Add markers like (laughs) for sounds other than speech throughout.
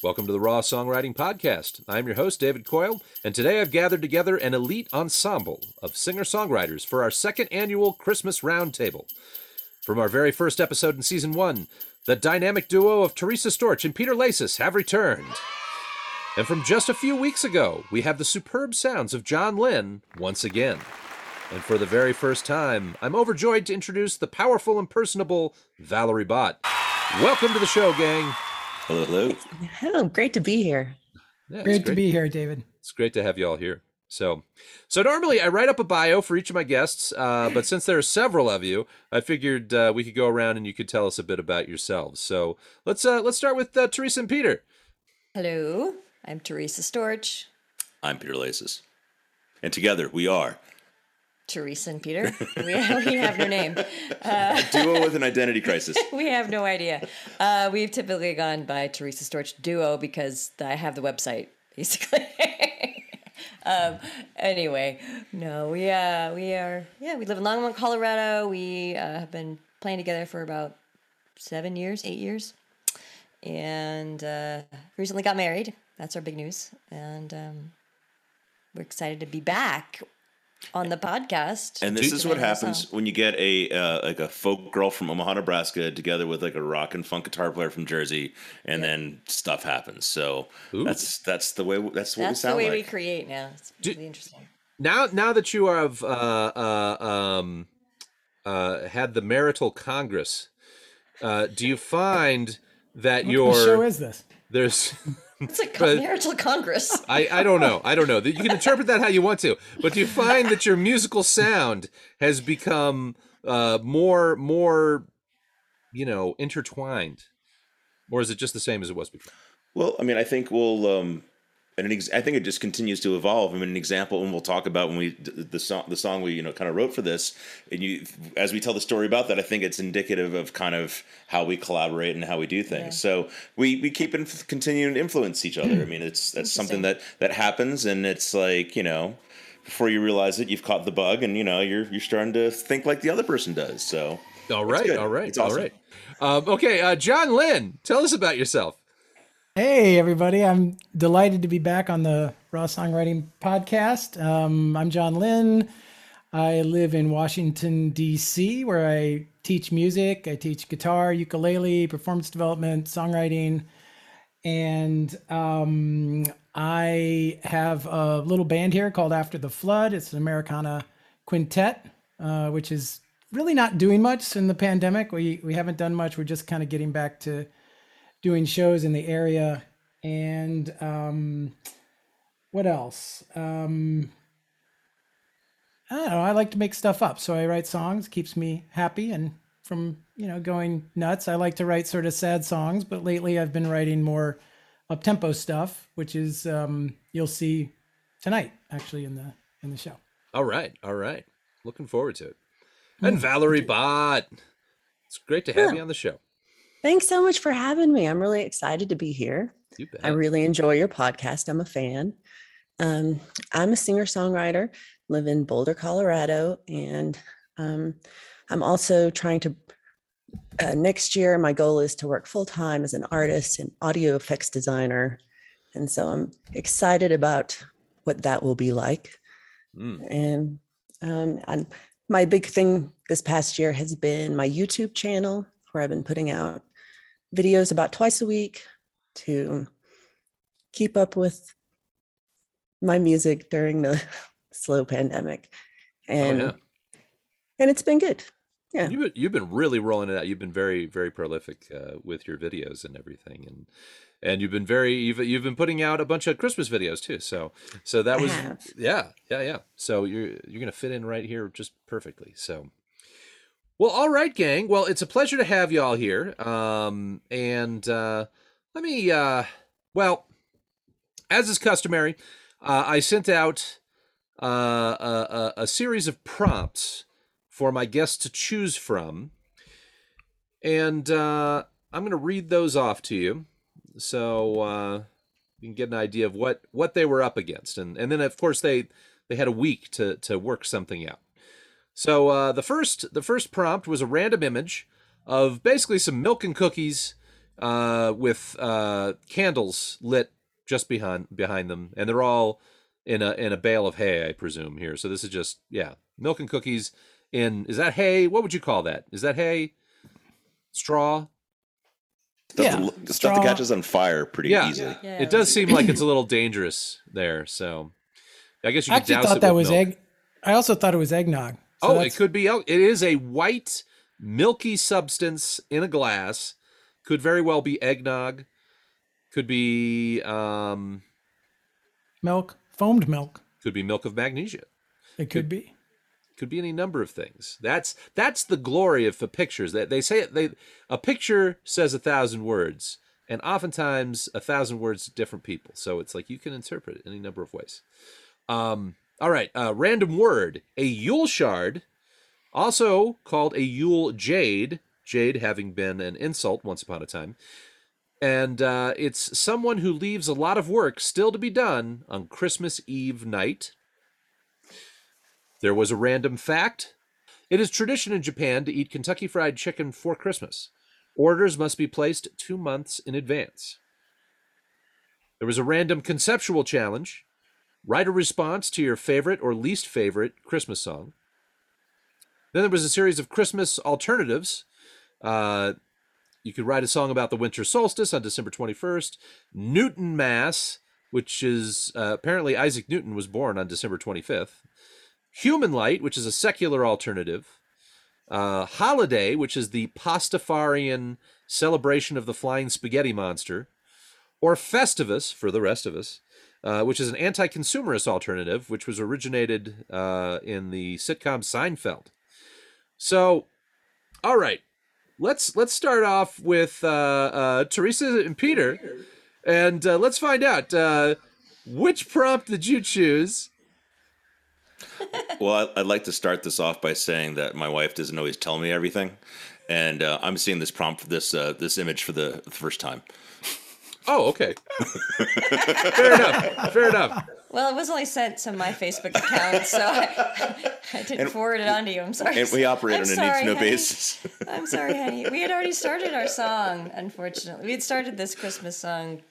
Welcome to the Raw Songwriting Podcast. I'm your host, David Coyle, and today I've gathered together an elite ensemble of singer songwriters for our second annual Christmas Roundtable. From our very first episode in season one, the dynamic duo of Teresa Storch and Peter Lasis have returned. And from just a few weeks ago, we have the superb sounds of John Lynn once again. And for the very first time, I'm overjoyed to introduce the powerful and personable Valerie Bott. Welcome to the show, gang. Hello, hello. Hello, great to be here. Yeah, it's Great to be here, David. It's great to have you all here. So, so normally I write up a bio for each of my guests, uh, but since there are several of you, I figured uh, we could go around and you could tell us a bit about yourselves. So let's uh, let's start with uh, Teresa and Peter. Hello, I'm Teresa Storch. I'm Peter Laces. And together we are Teresa and Peter. (laughs) We have, we have no name. a duo with an identity crisis. (laughs) We have no idea. Uh, we've typically gone by Teresa Storch Duo because I have the website, basically. (laughs) um, anyway, no, we uh, we are yeah we live in Longmont, Colorado. We uh, have been playing together for about seven years, eight years, and uh, recently got married. That's our big news, and um, we're excited to be back on the podcast. And this is what happens song. when you get a uh, like a folk girl from Omaha, Nebraska, together with like a rock and funk guitar player from Jersey, and then stuff happens. So Ooh. that's that's the way that's what That's we the sound way we create now. It's really interesting. Now, now that you have uh, uh, um, uh, had the marital congress, uh, do you find that What your show is this? there's (laughs) It's like (laughs) But- marital congress. (laughs) I, I don't know. I don't know. You can interpret that how you want to, but do you find that your musical sound has become uh, more more, you know, intertwined, or is it just the same as it was before? Well, I mean, I think we'll. Um, and an ex- I think it just continues to evolve. I mean, an example, and we'll talk about when we the song the song we you know kind of wrote for this, and you as we tell the story about that, I think it's indicative of kind of how we collaborate and how we do things. Yeah. So we we keep inf- continuing to influence each other. I mean, it's that's something that that happens, and it's like you know. Before you realize it, you've caught the bug, and you know you're you're starting to think like the other person does. So All right, all right, awesome. right. Um, okay, uh, John Lynn, tell us about yourself. Hey, everybody. I'm delighted to be back on the Raw Songwriting Podcast. Um, I'm John Lynn. I live in Washington, D.C., where I teach music. I teach guitar, ukulele, performance development, songwriting. And um, I have a little band here called After the Flood. It's an Americana quintet, uh, which is really not doing much in the pandemic. We, we haven't done much. We're just kind of getting back to doing shows in the area and um what else um i don't know i like to make stuff up so i write songs keeps me happy and from you know going nuts i like to write sort of sad songs but lately i've been writing more up tempo stuff which is um you'll see tonight actually in the in the show All right, all right. Looking forward to it. And Valerie Bott, it's great to have Yeah. you on the show. Thanks so much for having me. I'm really excited to be here. I really enjoy your podcast. I'm a fan. Um, I'm a singer songwriter, live in Boulder, Colorado, and um, I'm also trying to. Uh, next year, my goal is to work full time as an artist and audio effects designer. And so I'm excited about what that will be like. Mm. And um, and my big thing this past year has been my YouTube channel, where I've been putting out videos about twice a week to keep up with my music during the (laughs) slow pandemic. And oh, yeah. and it's been good. Yeah. You've been, you've been really rolling it out. You've been very very prolific uh, with your videos and everything, and and you've been very you've you've been putting out a bunch of Christmas videos too. So so that was yeah yeah yeah. So you're you're gonna fit in right here just perfectly. So. Well, all right, gang. Well, it's a pleasure to have y'all here. Um, and uh, let me, uh, well, as is customary, uh, I sent out uh, a, a, series of prompts for my guests to choose from. And uh, I'm going to read those off to you so uh, you can get an idea of what, what they were up against. And, and then, of course, they, they had a week to, to work something out. So uh, the first the first prompt was a random image of basically some milk and cookies uh, with uh, candles lit just behind behind them, and they're all in a in a bale of hay, I presume here. So this is just yeah, milk and cookies in. Is that hay? What would you call that? Is that hay? Straw? Stuff, Yeah, that, stuff that catches on fire pretty Yeah. easily. Yeah, it does seem like it's a little dangerous there. So I guess you I actually douse thought it that was milk. egg. I also thought it was eggnog. So oh, it could be. It is a white, milky substance in a glass. Could very well be eggnog. Could be um, milk, foamed milk. could be milk of magnesia. It could be. Could be any number of things. That's that's the glory of the pictures. That they say they a picture says a thousand words, and oftentimes a thousand words to different people. So it's like you can interpret it any number of ways. Um, all right, uh, random word: a Yule shard, also called a Yule jade. Jade having been an insult once upon a time. And uh, it's someone who leaves a lot of work still to be done on Christmas Eve night. There was a random fact. It is tradition in Japan to eat Kentucky Fried Chicken for Christmas. Orders must be placed two months in advance. There was a random conceptual challenge. Write a response to your favorite or least favorite Christmas song. Then there was a series of Christmas alternatives. Uh, you could write a song about the winter solstice on December 21st. Newtonmas, which is uh, apparently Isaac Newton was born on December 25th. Human Light, which is a secular alternative. Uh, Holiday, which is the Pastafarian celebration of the flying spaghetti monster. Or Festivus, for the rest of us, uh, which is an anti consumerist alternative, which was originated uh, in the sitcom Seinfeld. So, all right, let's let's start off with uh, uh, Teresa and Peter, and uh, let's find out which prompt did you choose. Well, I'd like to start this off by saying that my wife doesn't always tell me everything, and I'm seeing this prompt, this this image for the first time. Oh, okay. (laughs) fair enough. Fair enough. Well, it was only sent to my Facebook account, so I, I didn't And- forward it on to you. I'm sorry. And we operate I'm on a sorry, need to know honey. basis. I'm sorry, honey. We had already started our song, unfortunately. We had started this Christmas song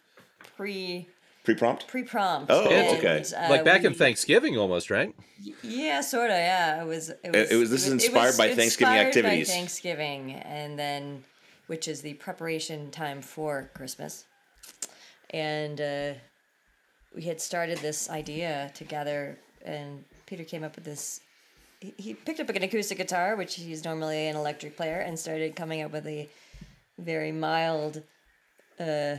pre Pre prompt? pre prompt. Oh, okay. Uh, like back in Thanksgiving, almost, right? Yeah, sort of. Yeah, it was. It was. It- it was- this is inspired by Thanksgiving inspired activities. By Thanksgiving, and then, which is the preparation time for Christmas, and uh, we had started this idea together, and Peter came up with this. He, picked up an acoustic guitar, which he's normally an electric player, and started coming up with a very mild. Uh,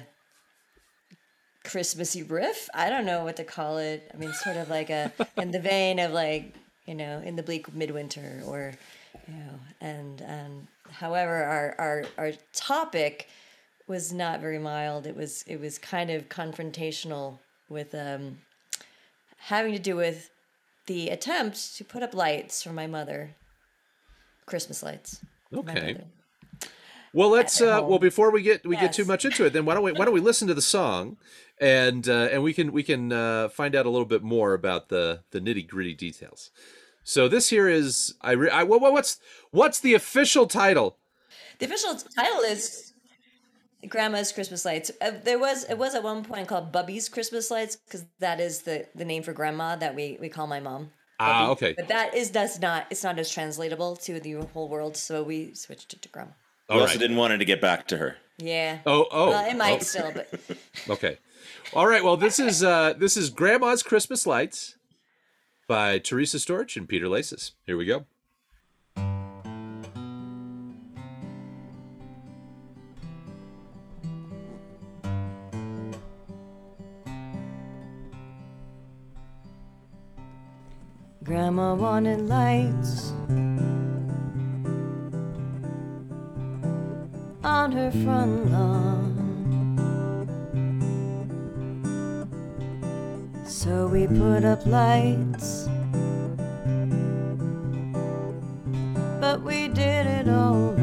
Christmassy riff. I don't know what to call it. I mean, sort of like a (laughs) in the vein of like you know in the bleak midwinter or you know and and however our our our topic was not very mild. It was it was kind of confrontational with um having to do with the attempt to put up lights for my mother. Christmas lights. Okay. Well, let's. Uh, well, before we get we get too much into it, then why don't we why don't we listen to the song, and uh, and we can we can uh, find out a little bit more about the the nitty gritty details. So this here is I, re, I what, what's what's the official title? The official title is Grandma's Christmas Lights. Uh, there was it was at one point called Bubby's Christmas Lights because that is the the name for grandma that we we call my mom. Ah, Bubby. okay. But that is does not it's not as translatable to the whole world, so we switched it to grandma. We All also right. didn't want it to get back to her. Yeah. Oh oh. Well, it might oh, still, but (laughs) Okay. All right. Well, this is uh this is Grandma's Christmas Lights by Teresa Storch and Peter Laces. Here we go. Grandma wanted lights on her front lawn. So we put up lights, but we did it all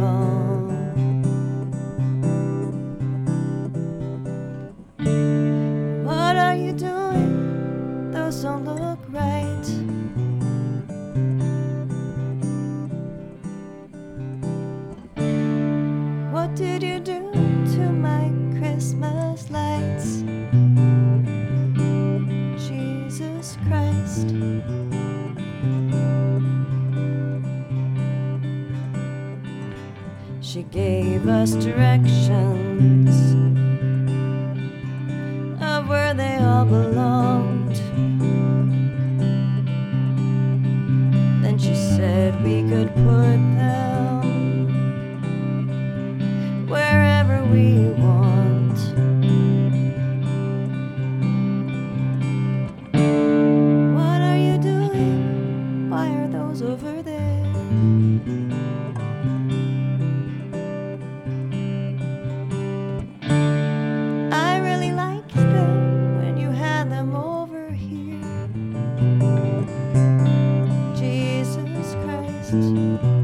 gave us directions of where they all belong. Jesus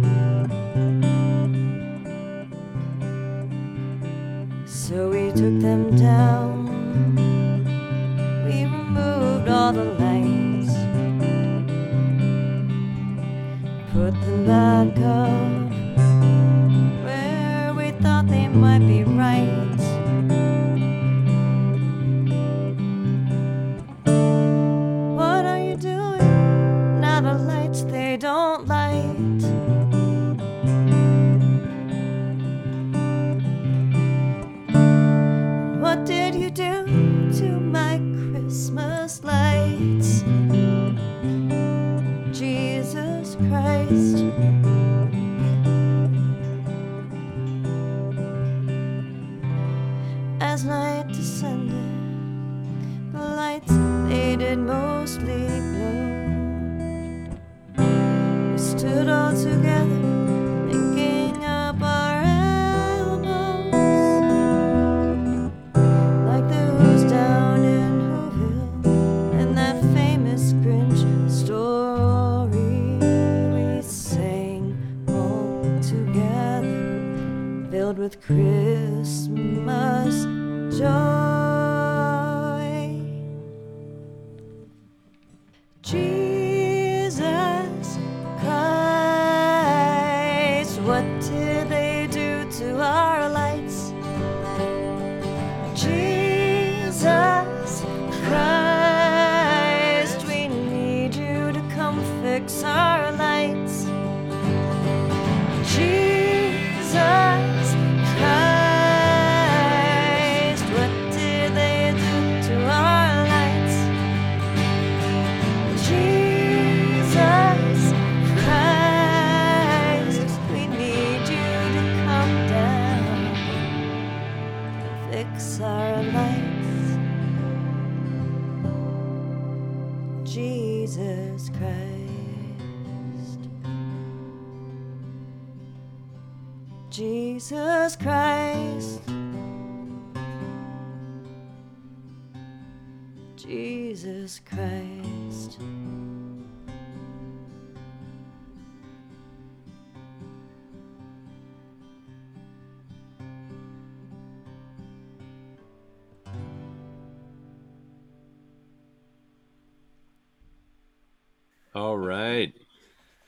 right.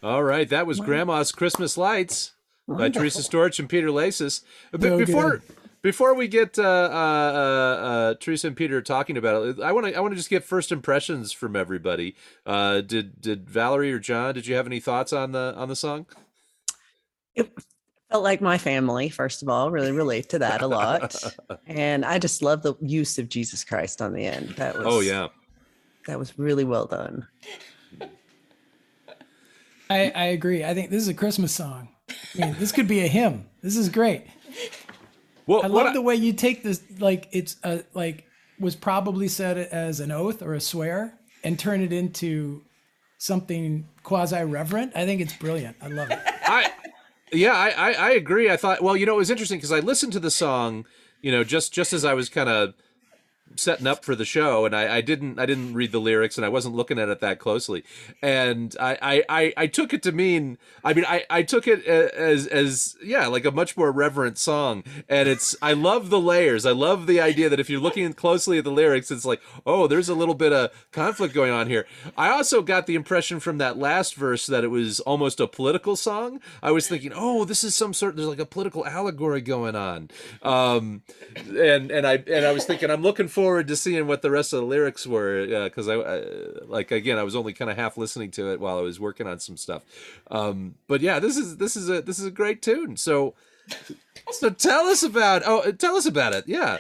All right. That was Grandma's Christmas Lights by Teresa Storch and Peter Laces. But So before good. before we get uh, uh, uh, uh, Teresa and Peter talking about it, I want to I want to just get first impressions from everybody. Uh, did did Valerie or John? Did you have any thoughts on the on the song? It felt like my family, first of all, really relate to that a lot. (laughs) and I just love the use of Jesus Christ on the end. That was Oh yeah. that was really well done. I, I agree. I think this is a Christmas song. I mean, this could be a hymn. This is great. Well, I love the way you take this, like it's a, like was probably said as an oath or a swear, and turn it into something quasi reverent. I think it's brilliant. I love it. I yeah, I, I I agree. I thought well, you know, it was interesting because I listened to the song, you know, just just as I was kind of setting up for the show and I, I didn't I didn't read the lyrics and I wasn't looking at it that closely. And I I, I, took it to mean I mean I, I took it as as yeah like a much more reverent song. And it's I love the layers. I love the idea that if you're looking closely at the lyrics it's like oh there's a little bit of conflict going on here. I also got the impression from that last verse that it was almost a political song. I was thinking oh this is some sort there's like a political allegory going on. Um and and I and I was thinking I'm looking forward to seeing what the rest of the lyrics were because I, I like again I was only kind of half listening to it while I was working on some stuff. Um, but yeah, this is this is a this is a great tune. So So tell us about. Oh, tell us about it. Yeah.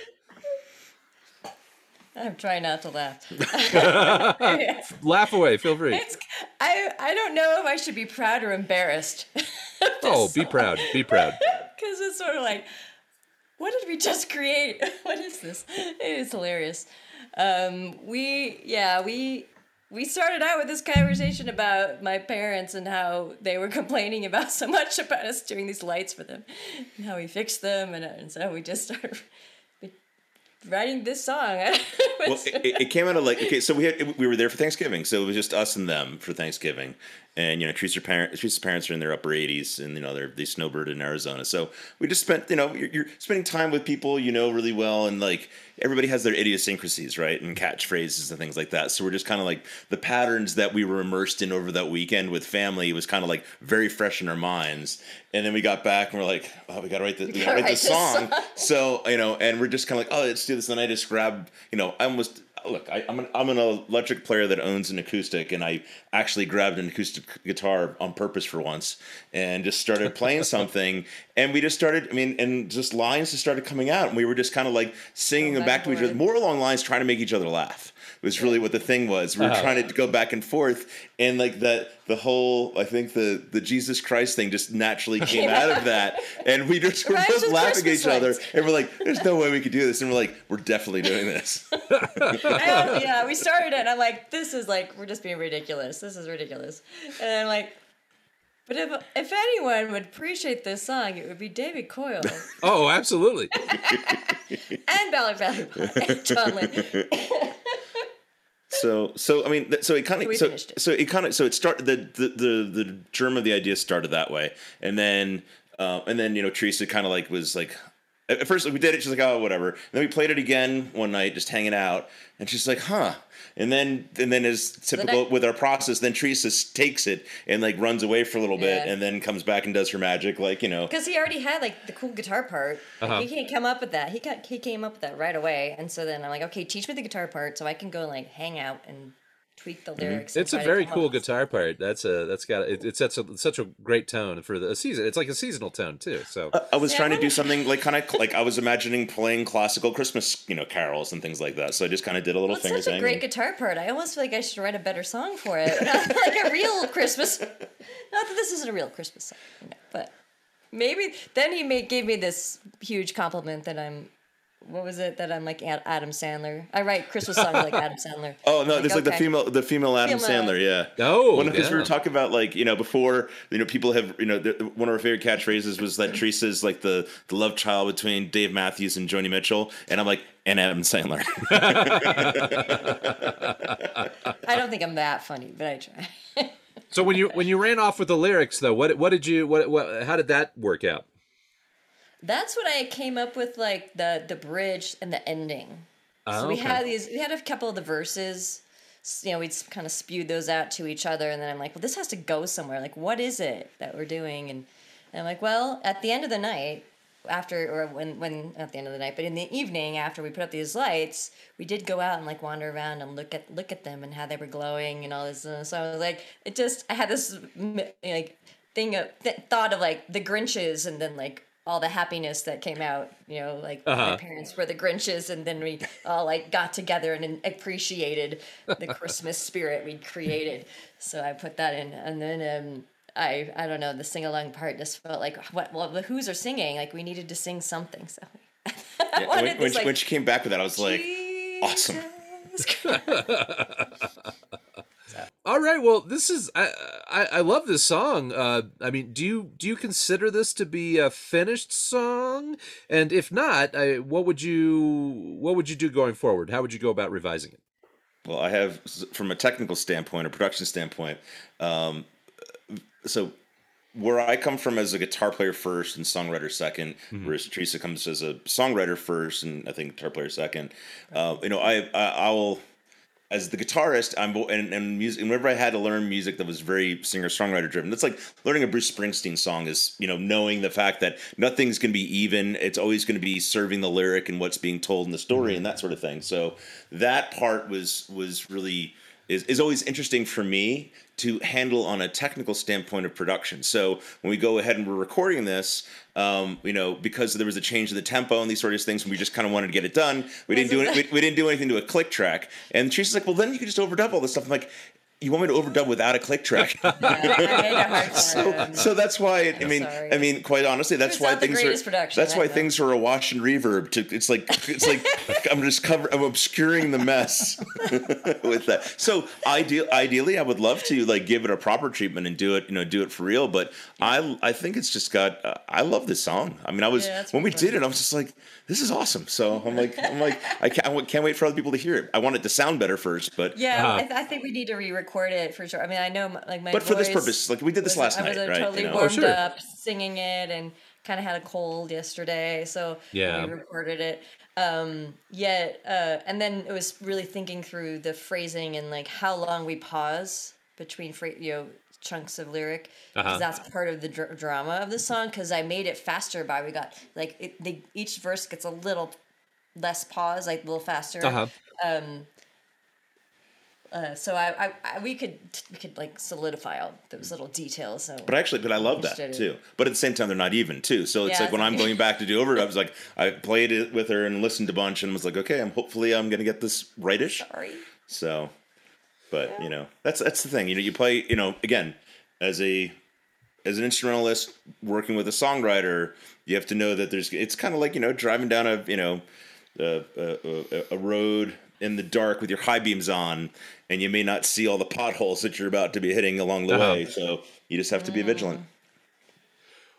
I'm trying not to laugh. (laughs) Laugh away. Feel free. It's, I I don't know if I should be proud or embarrassed. (laughs) Oh, be proud. Be proud. (laughs) Because it's sort of like, what did we just create? (laughs) what is this? It is hilarious. Um, we yeah we we started out with this conversation about my parents and how they were (laughs) complaining about so much about us doing these lights for them, and how we fixed them, and, and so we just started (laughs) writing this song. well, it, it, came out of like okay, so we had we were there for Thanksgiving, so it was just us and them for Thanksgiving, and you know, Teresa's parents, Teresa's parents are in their upper 80s, and you know, they're they snowbird in Arizona, so we just spent, you know, you're, you're, spending time with people you know really well, and like everybody has their idiosyncrasies, right, and catchphrases and things like that. So we're just kind of like the patterns that we were immersed in over that weekend with family was kind of like very fresh in our minds, and then we got back and we're like, oh, we gotta write the, we gotta write, write this song. song. so you know, and we're just kind of like, oh, let's do this, and I just grabbed, you know, I almost look, I, am an I'm an electric player that owns an acoustic, and I actually grabbed an acoustic guitar on purpose for once and just started playing (laughs) something, and we just started. I mean, and just lines just started coming out, and we were just kind of like singing them back to each other, more along lines trying to make each other laugh was really what the thing was. We were uh-huh. trying to go back and forth, and like that, the whole I think the the Jesus Christ thing just naturally (laughs) came out of that, and we just were both laughing at each other, and we're like, "There's no way we could do this," and we're like, "We're definitely doing this." (laughs) (laughs) yeah, we started it, and I'm like, "This is like we're just being ridiculous. This is ridiculous," and I'm like. But if if anyone would appreciate this song, it would be David Coyle. (laughs) oh, absolutely. (laughs) and Ballard Valley and John Lynn so so I mean so it kind of so, so, so it kind of so it started the, the the the germ of the idea started that way and then uh, and then you know Teresa kind of like was like at first we did it. She's like oh whatever. And then we played it again one night just hanging out. And she's like huh. And then and then as typical with our process then teresa takes it and like runs away for a little bit and then comes back and does her magic like you know. Because he already had like the cool guitar part. Uh-huh. he can't come up with that. He got he came up with that right away. And so then i'm like okay teach me the guitar part so i can go like hang out and tweak the mm-hmm. lyrics. Mm-hmm. It's a very cool guitar part. That's a that's got it, it sets a, such a great tone for the season. It's like a seasonal tone too. So I, I was yeah, trying to do something like kind of like I was imagining playing classical Christmas you know carols and things like that. So I just kind of did a little well, finger such a great guitar part. I almost feel like I should write a better song for it, (laughs) like a real Christmas. Not that this isn't a real Christmas song, you know, but maybe then he made, gave me this huge compliment that I'm what was it that I'm like Adam Sandler? I write Christmas songs like Adam Sandler. (laughs) Oh no, like, there's like the female, the female Adam female. Sandler. Yeah. Oh, because yeah. we were talking about like you know before you know people have you know one of our favorite catchphrases was that Teresa's like the the love child between Dave Matthews and Joni Mitchell, and I'm like and Adam Sandler. (laughs) (laughs) I don't think I'm that funny, but I try. so when you when you ran off with the lyrics though, what what did you what what how did that work out? That's what I came up with, like the the bridge and the ending. Oh, so we okay. had these. We had a couple of the verses. You know, we'd kind of spewed those out to each other, and then I'm like, well, this has to go somewhere. Like, what is it that we're doing? And, and I'm like, well, at the end of the night, after or when when at the end of the night, but in the evening after we put up these lights, we did go out and like wander around and look at look at them and how they were glowing and all this. And so I was like, it just I had this like thing of th- thought of like the Grinches and then like all the happiness that came out. You know, like uh-huh. my parents were the Grinches, and then we all like got together and appreciated the Christmas spirit we'd created. So I put that in, and then um, I I don't know the sing along part just felt like what well the Who's are singing like we needed to sing something. So (laughs) yeah, when, this, when, like, when, she came back with that, I was like, awesome. (laughs) All right. Well, this is I, I, I love this song. Uh, I mean, do you do you consider this to be a finished song? And if not, I, what would you what would you do going forward? How would you go about revising it? Well, I have from a technical standpoint, a production standpoint. Um, so where I come from as a guitar player first and songwriter 2nd mm-hmm. whereas Teresa comes as a songwriter first and I think guitar player second. Uh, you know, I, I I will as the guitarist, I'm and, and music. Whenever I had to learn music that was very singer songwriter driven, that's like learning a Bruce Springsteen song. Is you know knowing the fact that nothing's going to be even. It's always going to be serving the lyric and what's being told in the story mm-hmm. and that sort of thing. So that part was was really is, is always interesting for me to handle on a technical standpoint of production. So when we go ahead and we're recording this, um, you know, because there was a change in the tempo and these sort of things, and we just kind of wanted to get it done. We didn't do it. We, we didn't do anything to a click track. And she's like, "Well, then you can just overdub all this stuff." I'm like, "You want me to overdub without a click track?" (laughs) Yeah, I made it hard (laughs) for him. so that's why I mean, sorry. I mean, quite honestly, that's It's why things are. greatest production, that's I why know. things are a wash and reverb. To it's like it's like (laughs) I'm just cover. I'm obscuring the mess with that. So ideal, ideally, I would love to like give it a proper treatment and do it, you know, do it for real. But I, I think it's just got. Uh, I love this song. I mean, I was Yeah, when we pretty did it, I was just like, this is awesome. So I'm like, I'm like, I can't, I can't wait for other people to hear it. I want it to sound better first, but Yeah, Uh-huh. I, th- I think we need to re-record it for sure. I mean, I know, m- like my. but for this purpose, like we did this was- last I was night, uh, right? totally You know? warmed Oh, sure. up singing it, and kind of had a cold yesterday, so Yeah. we recorded it. Um, yet, uh, and then it was really thinking through the phrasing and like how long we pause between phra- you know chunks of lyric because Uh-huh. that's part of the dr- drama of the song. Because I made it faster by we got like it, they, each verse gets a little less pause, like a little faster. Uh-huh. Uh, so I, I, I, we could, we could like solidify all those little details. So But actually, but I love that too. But at the same time, they're not even too. So it's Yeah, like when I'm going back to do overdubs, (laughs) like I played it with her and listened a bunch and was like, okay, I'm hopefully I'm gonna get this rightish. sorry. So, but you know, that's that's the thing. You know, you play. You know, again, as a as an instrumentalist working with a songwriter, you have to know that there's. It's kind of like you know driving down a you know a, a, a- a road in the dark with your high beams on, and you may not see all the potholes that you're about to be hitting along the Uh-huh. way. So you just have to be vigilant.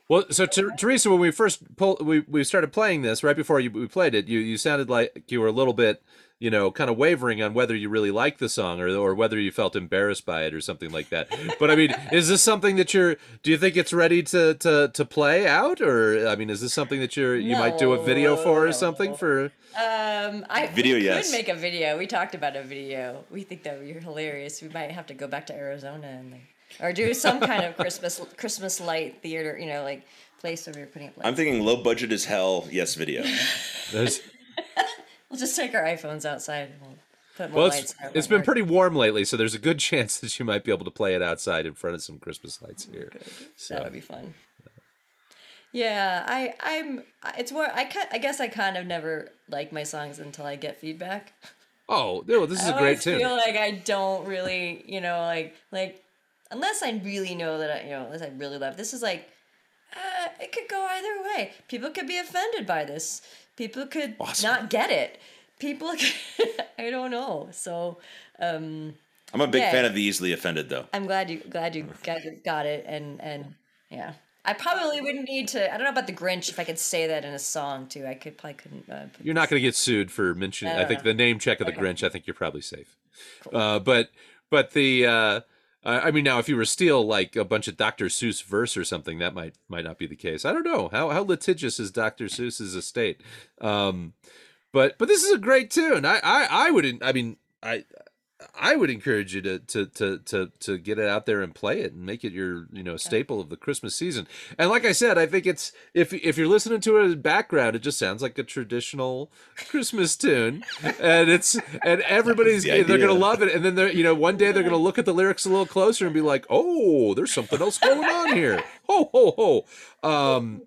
Well, so Ter- Teresa, when we first pull, we we started playing this right before you, we played it. You you sounded like you were a little bit, you know, kind of wavering on whether you really liked the song or or whether you felt embarrassed by it or something like that. But I mean, is this something that you're? Do you think it's ready to to to play out, or I mean, is this something that you're you might do a video for or something for? Um, I Video, we could make a video. We talked about a video. We think that would be hilarious. We might have to go back to Arizona and like, or do some kind of Christmas Christmas light theater. You know, like place where we're putting up lights. I'm thinking low budget as hell. Yes, video. (laughs) There's, (laughs) we'll just take our iPhones outside. And we'll put more well, lights. it's, out it's front. been pretty warm lately, so there's a good (laughs) chance that you might be able to play it outside in front of some Christmas lights here. That So would be fun. Yeah, I I'm it's more I kind I guess I kind of never like my songs until I get feedback. oh, no, this is I a great always I feel like I don't really, you know, like like unless I really know that I, you know, unless I really love this is like uh, it could go either way. People could be offended by this. People could Awesome. not get it. People, (laughs) could, I don't know. So um, I'm a big Yeah. fan of the easily offended though. I'm glad you glad you (laughs) got, got it and and yeah. I probably wouldn't need to. I don't know about the Grinch. If I could say that in a song too, I could probably couldn't. Uh, You're not going to get sued for mentioning. I think the name check of the Grinch. I think you're probably safe. Uh, but but the uh, I mean now if you were steal like a bunch of Dr. Seuss verse or something, that might might not be the case. I don't know how how litigious is Dr. Seuss's estate. Um, but but this is a great tune. I I, I wouldn't. I mean I. I would encourage you to, to to to to get it out there and play it and make it your you know staple of the Christmas season. And like I said, I think it's if if you're listening to it in background, it just sounds like a traditional (laughs) Christmas tune, and it's and (laughs) everybody's the they're gonna love it. And then they're you know one day they're gonna look at the lyrics a little closer and be like, oh, there's something else going on here. (laughs) Ho ho ho. Um,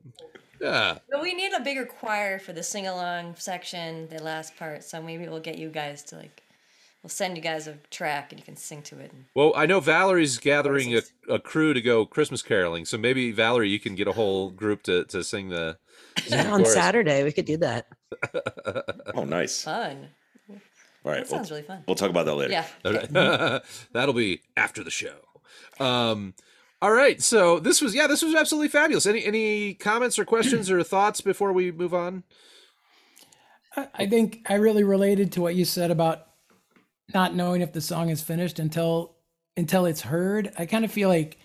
yeah. But we need a bigger choir for the sing along section, the last part. So maybe we'll get you guys to like, we'll send you guys a track and you can sing to it. And, Well, I know Valerie's gathering a, a crew to go Christmas caroling, so maybe Valerie, you can get a whole group to, to sing the. sing the on chorus. Saturday, we could do that. (laughs) Oh, nice. Fun. All right. That we'll, sounds really fun. we'll talk about that later. Yeah. Okay. (laughs) That'll be after the show. Um, all right, so this was yeah, this was absolutely fabulous. Any any comments or questions or thoughts before we move on? I- I think I really related to what you said about not knowing if the song is finished until until it's heard. I kind of feel like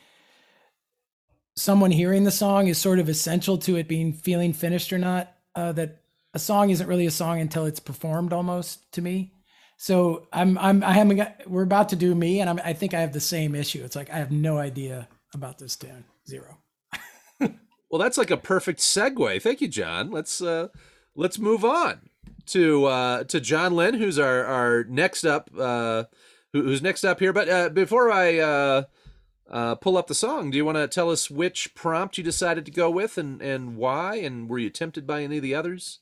someone hearing the song is sort of essential to it being feeling finished or not. Uh, that a song isn't really a song until it's performed, almost to me. So I'm I'm I haven't got. We're about to do me, and I'm, I think I have the same issue. It's like I have no idea about this tune. Zero. (laughs) Well, that's like a perfect segue. Thank you, John. Let's uh let's move on to uh to John Lynn, who's our our next up uh who, who's next up here. But uh, before I uh, uh, pull up the song, do you want to tell us which prompt you decided to go with and and why? And were you tempted by any of the others?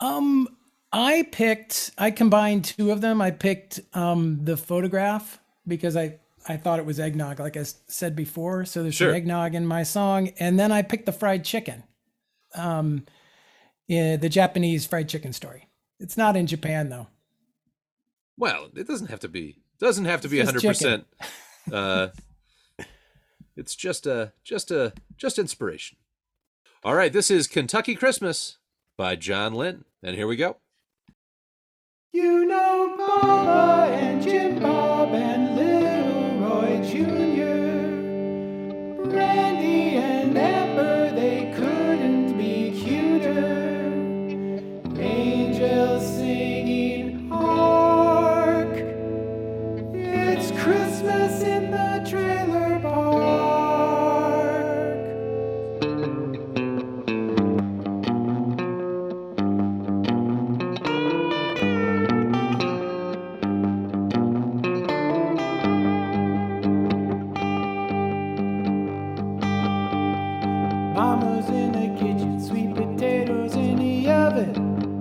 Um, I picked. I combined two of them. I picked um the photograph because I I thought it was eggnog, like I said before. So there's Sure. some eggnog in my song, and then I picked the fried chicken. Um, yeah, the Japanese fried chicken story. It's not in Japan though. Well, it doesn't have to be. Doesn't have to be It's hundred percent. (laughs) Uh, it's just a just a just inspiration. All right, this is Kentucky Christmas by John Lynn, and here we go. You know Papa and Jim Bob and Little Roy Jr. Randy and Amber,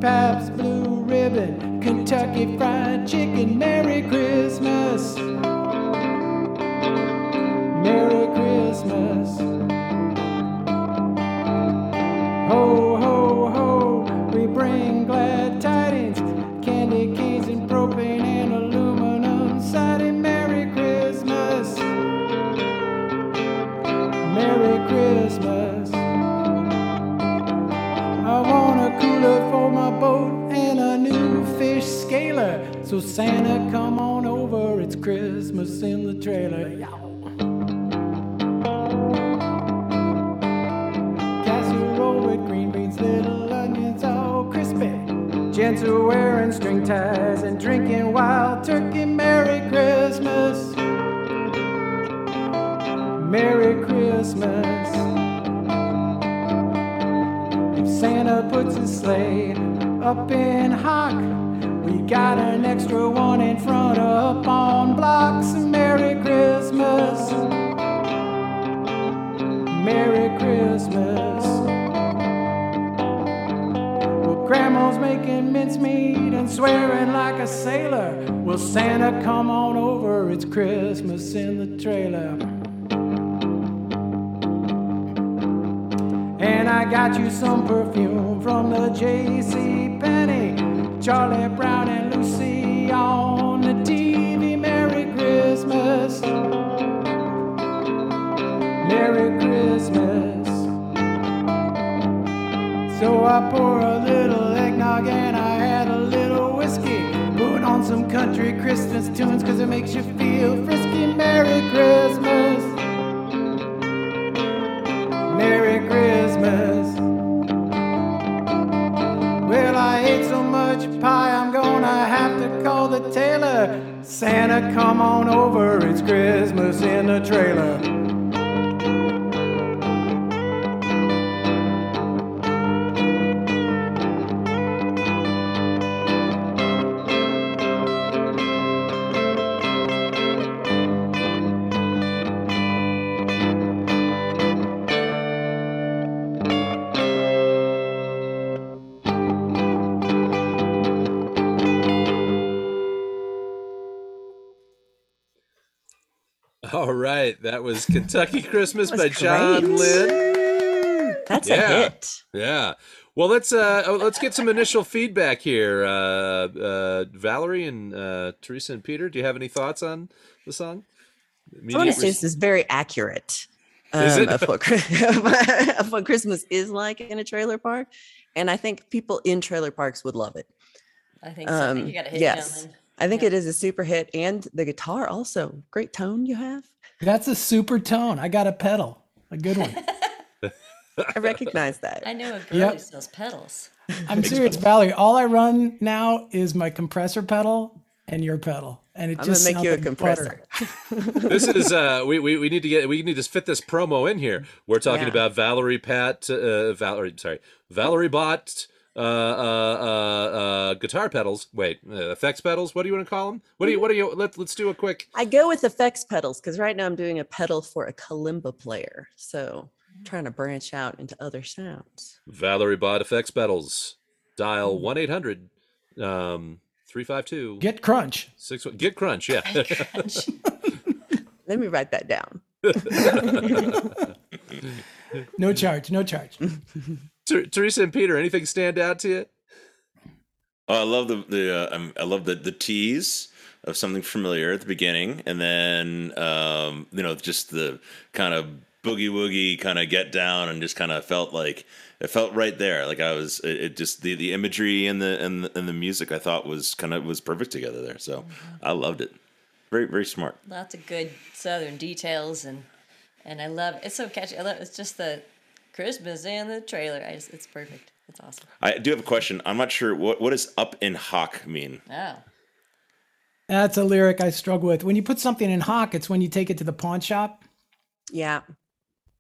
Pabst Blue Ribbon, Kentucky Fried Chicken. Merry Christmas! Merry Christmas! So Santa, come on over. It's Christmas in the trailer. Yow. Casserole with green beans, little onions, all crispy. Gents are wearing string ties and drinking wild turkey. Merry Christmas. Merry Christmas. If Santa puts his sleigh up in hock, we got an extra one in front up on blocks. Merry Christmas. Merry Christmas. Well, Grandma's making mincemeat and swearing like a sailor. Will Santa come on over? It's Christmas in the trailer. And I got you some perfume from the J.C. Penney. Charlie Brown and Lucy on the TV. Merry Christmas. Merry Christmas. So I pour a little eggnog and I had a little whiskey. Put on some country Christmas tunes cause it makes you feel frisky. Merry Christmas. Santa, come on over, it's Christmas in the trailer. Right, that was Kentucky (laughs) Christmas That by was John great. Lynn. That's Yeah. a hit. Yeah. Well, let's uh oh, let's get some initial feedback here. Uh, uh, Valerie and uh, Teresa and Peter, do you have any thoughts on the song? I want Immediate to say this is very accurate Is um, it? (laughs) of, what, of what Christmas is like in a trailer park. And I think people in trailer parks would love it. I think so. I think Um, you got to hit yes. John. I think Yeah. it is a super hit. And the guitar also. Great tone you have. That's a super tone. I got a pedal, a good one. (laughs) I recognize that. I know a girl Yep. who sells pedals. I'm serious, Valerie. All I run now is my compressor pedal and your pedal, and it I'm just gonna make you a compressor. (laughs) this is uh we, we we need to get we need to fit this promo in here. We're talking Yeah. about Valerie Pat uh Valerie sorry Valerie Bott uh uh uh, uh guitar pedals. Wait, uh, effects pedals. What do you want to call them? What do you? What do you? Let Let's do a quick. I go with effects pedals because right now I'm doing a pedal for a kalimba player. So I'm trying to branch out into other sounds. Valerie Bott effects pedals. Dial one eight hundred um three five two Get crunch. six one. Get crunch. Yeah. (laughs) Let me write that down. (laughs) No charge. No charge. (laughs) Ter- Teresa and Peter, anything stand out to you? Oh, I love the the uh, um, I love the the tease of something familiar at the beginning, and then um, you know just the kind of boogie woogie kind of get down, and just kind of felt like it felt right there. Like I was it, it just the the imagery and the and the, and the music I thought was kind of was perfect together there. So I loved it. Very very smart. Lots of good southern details and and I love it's so catchy. I love it's just the Christmas and the trailer. I just it's perfect. It's awesome. I do have a question. I'm not sure what what does up in hock mean. Oh. That's a lyric I struggle with. When you put something in hock, it's when you take it to the pawn shop. Yeah.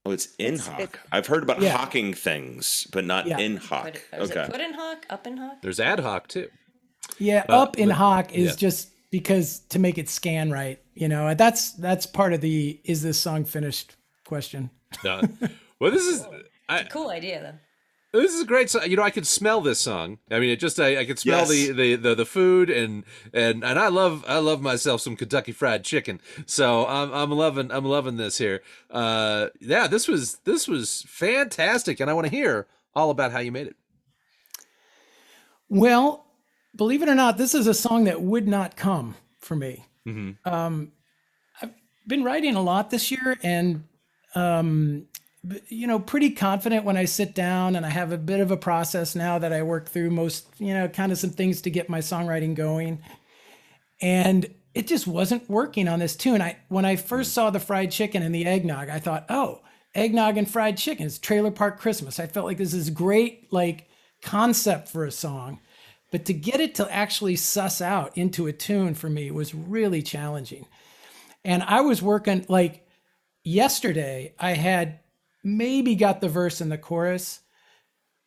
Oh, it's in It's- hock. it- I've heard about Yeah. hawking things, but not Yeah. in hock. Put, Okay. put in hawk? Up in hawk? There's ad hoc too. Yeah, Uh, up in but- hock is yeah. just because to make it scan right. You know, that's that's part of the is this song finished question. No. (laughs) well, this is. I, Cool idea though. This is a great song. You know, I could smell this song. I mean, it just I, I could smell Yes. the, the, the the food and and and I love I love myself some Kentucky Fried Chicken. So I'm I'm loving I'm loving this here. Uh, yeah, this was this was fantastic, and I want to hear all about how you made it. Well, believe it or not, this is a song that would not come for me. Mm-hmm. Um, I've been writing a lot this year, and um, b- you know, pretty confident when I sit down, and I have a bit of a process now that I work through most, you know, kind of some things to get my songwriting going, and it just wasn't working on this tune. I when I first mm. saw the fried chicken and the eggnog, I thought, oh, eggnog and fried chicken is trailer park Christmas. I felt like this is great, like concept for a song, but to get it to actually suss out into a tune for me was really challenging. And I was working like yesterday, I had maybe got the verse and the chorus.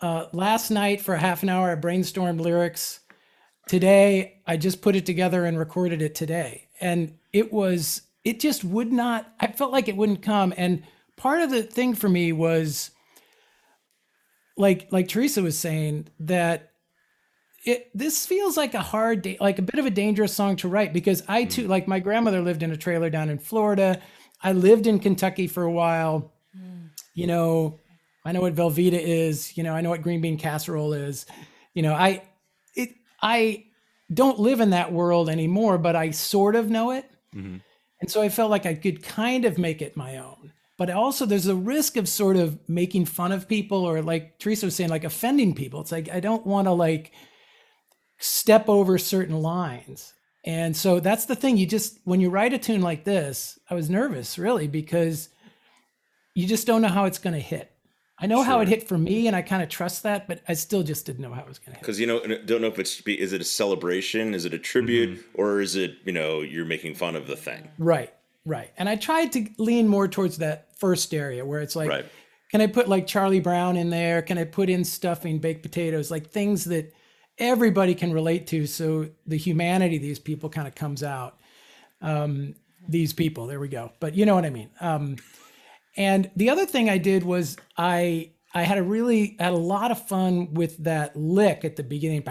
Uh, last night for a half an hour, I brainstormed lyrics. Today, I just put it together and recorded it today. And it was, it just would not, I felt like it wouldn't come. And part of the thing for me was like, like Teresa was saying, that it this feels like a hard da- like a bit of a dangerous song to write because I too like my grandmother lived in a trailer down in Florida. I lived in Kentucky for a while. You know, I know what Velveeta is, you know, I know what green bean casserole is. You know, I it I don't live in that world anymore, but I sort of know it. Mm-hmm. And so I felt like I could kind of make it my own. But also there's a risk of sort of making fun of people or like Teresa was saying, like offending people. It's like I don't want to like step over certain lines. And so that's the thing. You just, when you write a tune like this, I was nervous really because you just don't know how it's going to hit. I know how it hit for me and I kind of trust that, but I still just didn't know how it was going to hit. Because you know, don't know if it's be- is it a celebration, is it a tribute, or is it you know you're making fun of the thing? Right, right. And I tried to lean more towards that first area where it's like, Right. can I put like Charlie Brown in there? Can I put in stuffing, baked potatoes, like things that everybody can relate to? So the humanity of these people kind of comes out. Um, these people, there we go. But you know what I mean. Um, and the other thing I did was I I had a really had a lot of fun with that lick at the beginning,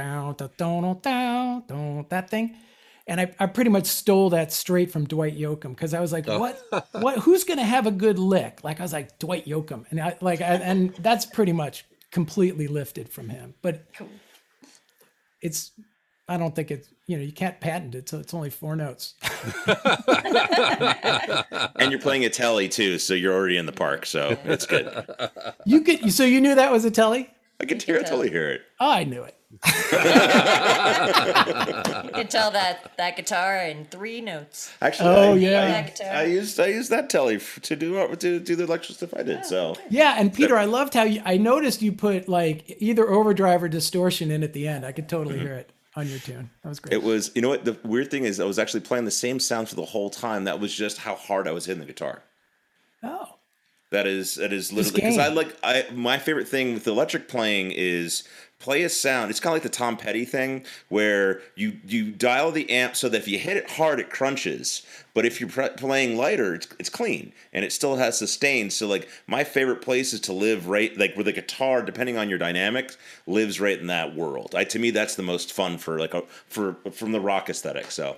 that thing. And I, I pretty much stole that straight from Dwight Yoakam because I was like, oh. what (laughs) what who's gonna have a good lick? Like I was like Dwight Yoakam, and I like I, and that's pretty much completely lifted from him. But it's I don't think it's you know you can't patent it, so it's only four notes. (laughs) And you're playing a telly too, so you're already in the park, so it's good. You could so you knew that was a telly? I can hear, I totally hear it. Oh, I knew it. You can tell that that guitar in three notes. Actually, Oh, I, yeah. I, I used I used that telly to do to do the lecture stuff I did. Oh, so Yeah, and Peter, I loved how you, I noticed you put like either overdrive or distortion in at the end. I could totally mm-hmm. hear it on your tune. That was great. it was. You know what? The weird thing is, I was actually playing the same sound for the whole time. That was just how hard I was hitting the guitar. oh, That is that is literally because I like I my favorite thing with electric playing is play a sound. It's kind of like the Tom Petty thing where you you dial the amp so that if you hit it hard, it crunches. But if you're pre- playing lighter, it's, it's clean and it still has sustain. So like my favorite place is to live right like where the guitar, depending on your dynamics, lives right in that world. I to me that's the most fun for like a, for from the rock aesthetic. So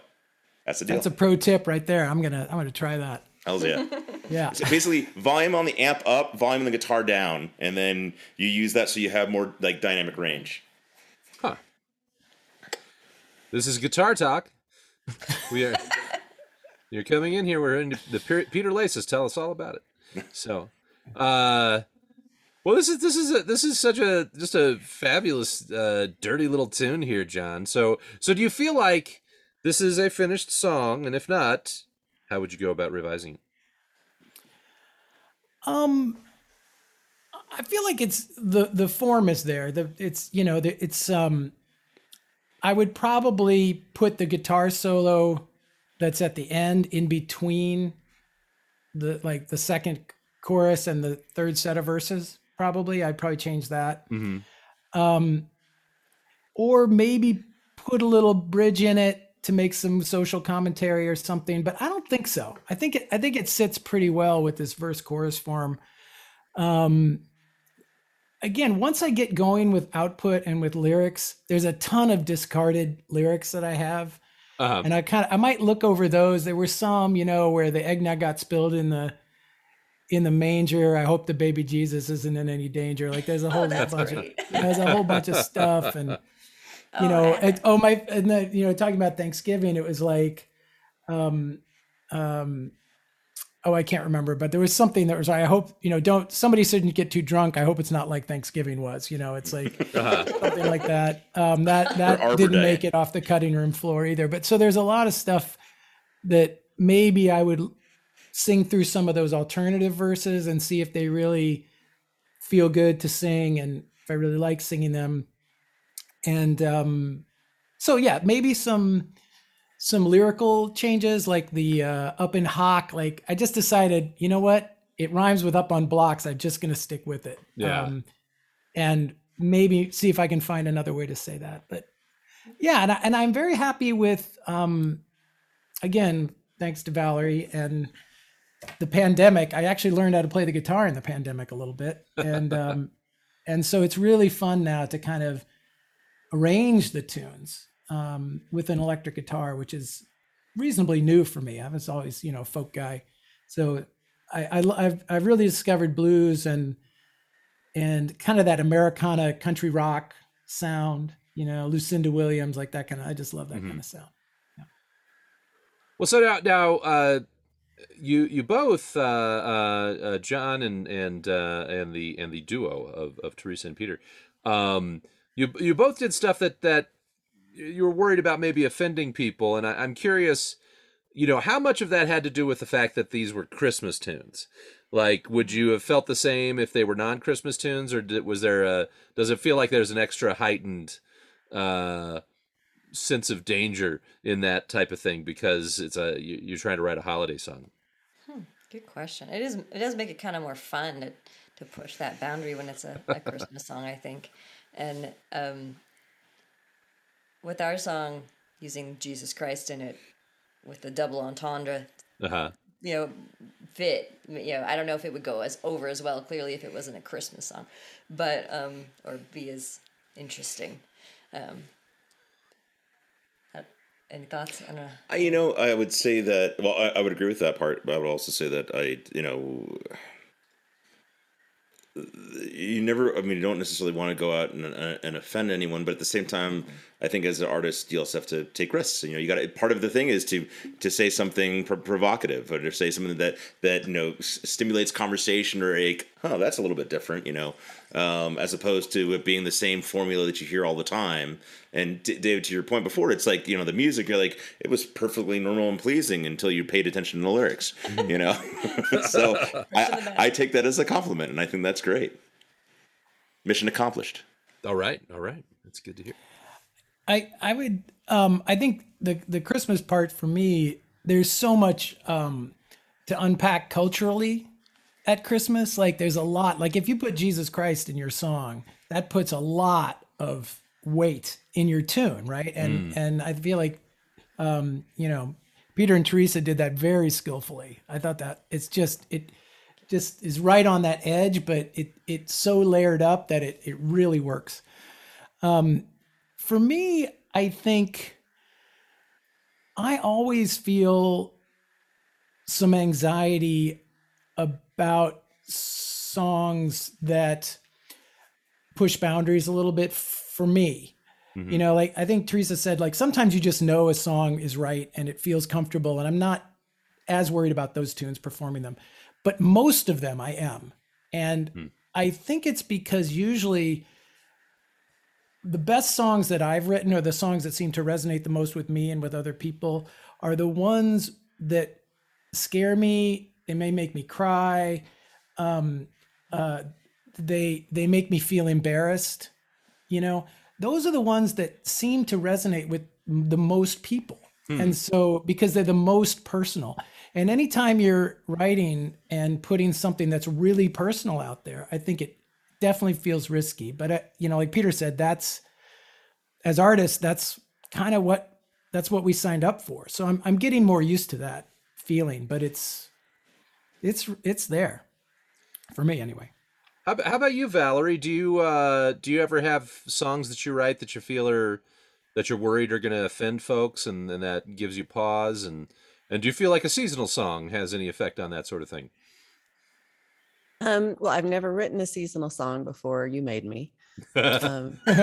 that's the deal. That's a pro tip right there. I'm gonna I'm gonna try that. Hells yeah. (laughs) Yeah. So basically, volume on the amp up, volume on the guitar down, and then you use that so you have more like dynamic range. Huh. This is Guitar Talk. We are. (laughs) You're coming in here. We're in the Pe- Peter Laces. Tell us all about it. So, uh, well, this is this is a, this is such a just a fabulous, uh, dirty little tune here, John. So, so do you feel like this is a finished song? And if not, how would you go about revising? it? Um, I feel like it's the the form is there. The it's you know the, it's um. I would probably put the guitar solo that's at the end in between the like the second chorus and the third set of verses. Probably I'd probably change that. Um, or maybe put a little bridge in it to make some social commentary or something. But I don't think so. I think it, I think it sits pretty well with this verse chorus form. Um, again, once I get going with output and with lyrics, there's a ton of discarded lyrics that I have, Uh-huh. and I kind of I might look over those. There were some, you know, where the eggnog got spilled in the in the manger. I hope the baby Jesus isn't in any danger. Like there's a (laughs) whole Oh, bunch great. of there's a whole bunch of stuff and (laughs) you Oh, know I- it, oh my and then you know talking about thanksgiving it was like um um oh i can't remember but there was something that was i hope you know don't somebody shouldn't get too drunk i hope it's not like thanksgiving was you know it's like (laughs) something like that. Um that that didn't Day. make it off the cutting room floor either but so there's a lot of stuff that maybe i would sing through some of those alternative verses and see if they really feel good to sing and if i really like singing them and um so yeah maybe some some lyrical changes like the uh up in hawk like i just decided you know what? It rhymes with up on blocks. I'm just gonna stick with it. Yeah. um and maybe see if i can find another way to say that. But yeah and, I, and i'm very happy with um again thanks to valerie and the pandemic i actually learned how to play the guitar in the pandemic a little bit. And um (laughs) and so it's really fun now to kind of arrange the tunes um, with an electric guitar, which is reasonably new for me. I was always, you know, a folk guy, so I, I have I've really discovered blues and and kind of that Americana country rock sound. You know, Lucinda Williams, like that kind of. I just love that kind of sound. Well, so now, now uh, you you both uh, uh, uh, John and and uh, and the and the duo of, of Teresa and Peter, um, you you both did stuff that that you were worried about maybe offending people, and I, I'm curious, you know, how much of that had to do with the fact that these were Christmas tunes. Like, would you have felt the same if they were non-Christmas tunes, or did, was there a? Does it feel like there's an extra heightened uh, sense of danger in that type of thing because it's a you, you're trying to write a holiday song. Good question. It is. It does make it kind of more fun to, to push that boundary when it's a, a Christmas song, I think. And um, with our song using Jesus Christ in it, with the double entendre, Uh huh. you know, fit. You know, I don't know if it would go as over as well. Clearly, if it wasn't a Christmas song, but um, or be as interesting. Um, uh, any thoughts? I don't know. I, you know, I would say that. Well, I, I would agree with that part, but I would also say that I, you know, you never. I mean, you don't necessarily want to go out and, uh, and offend anyone, but at the same time, I think as an artist, you also have to take risks. You know, you got to. Part of the thing is to to say something pr- provocative or to say something that that you know s- stimulates conversation or like, oh, that's a little bit different. You know, um, as opposed to it being the same formula that you hear all the time. And D- David, to your point before, it's like you know the music. You're like it was perfectly normal and pleasing until you paid attention to the lyrics. (laughs) You know, (laughs) so I, I take that as a compliment, and I think that's great. Mission accomplished. All right. All right. That's good to hear. I I would um I think the the Christmas part for me there's so much um to unpack culturally at Christmas. Like there's a lot. Like if you put Jesus Christ in your song, that puts a lot of weight in your tune, right? And Mm. and I feel like um, you know, Peter and Teresa did that very skillfully. I thought that it's just it just is right on that edge, but it it's so layered up that it it really works. Um, for me, I think I always feel some anxiety about songs that push boundaries a little bit for me. Mm-hmm. You know, like I think Teresa said, like sometimes you just know a song is right and it feels comfortable, and I'm not as worried about those tunes performing them, but most of them I am. And hmm. I think it's because usually the best songs that I've written or the songs that seem to resonate the most with me and with other people are the ones that scare me. They may make me cry. Um, uh, they they make me feel embarrassed. You know, those are the ones that seem to resonate with the most people. And so because they're the most personal. And anytime you're writing and putting something that's really personal out there, I think it definitely feels risky. But uh, you know, like Peter said, that's as artists, that's kind of what that's what we signed up for. So I'm I'm getting more used to that feeling, but it's it's it's there for me anyway. How, how about you, Valerie? Do you uh, do you ever have songs that you write that you feel are that you're worried are going to offend folks, and, and that gives you pause? And and do you feel like a seasonal song has any effect on that sort of thing? Um, well, I've never written a seasonal song before you made me. Um, (laughs) but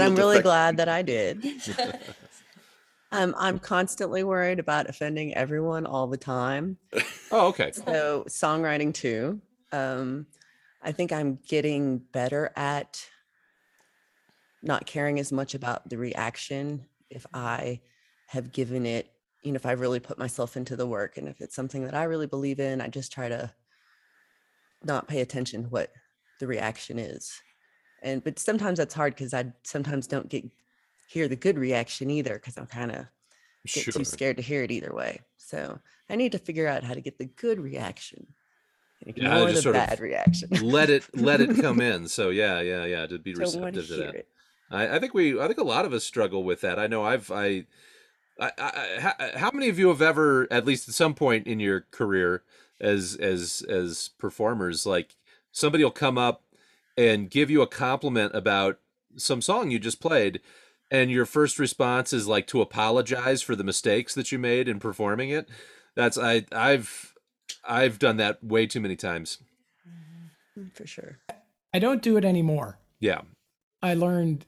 I'm really defect- glad that I did. (laughs) Um, I'm constantly worried about offending everyone all the time. oh, okay. So songwriting too. Um, I think I'm getting better at not caring as much about the reaction if I have given it, you know, if I really put myself into the work and if it's something that I really believe in, I just try to not pay attention to what the reaction is. And but sometimes that's hard because I sometimes don't get hear the good reaction either because I'm kind of get Sure. too scared to hear it either way. So I need to figure out how to get the good reaction Yeah, ignore just the sort of bad reaction. let it let it come (laughs) in. So yeah, yeah, yeah. To be Don't want to receptive to that. I, I think we I think a lot of us struggle with that. I know I've I, I, I how, how many of you have ever at least at some point in your career as as as performers like somebody will come up and give you a compliment about some song you just played and your first response is like to apologize for the mistakes that you made in performing it. That's I I've I've done that way too many times. Mm, For sure. I don't do it anymore. Yeah. I learned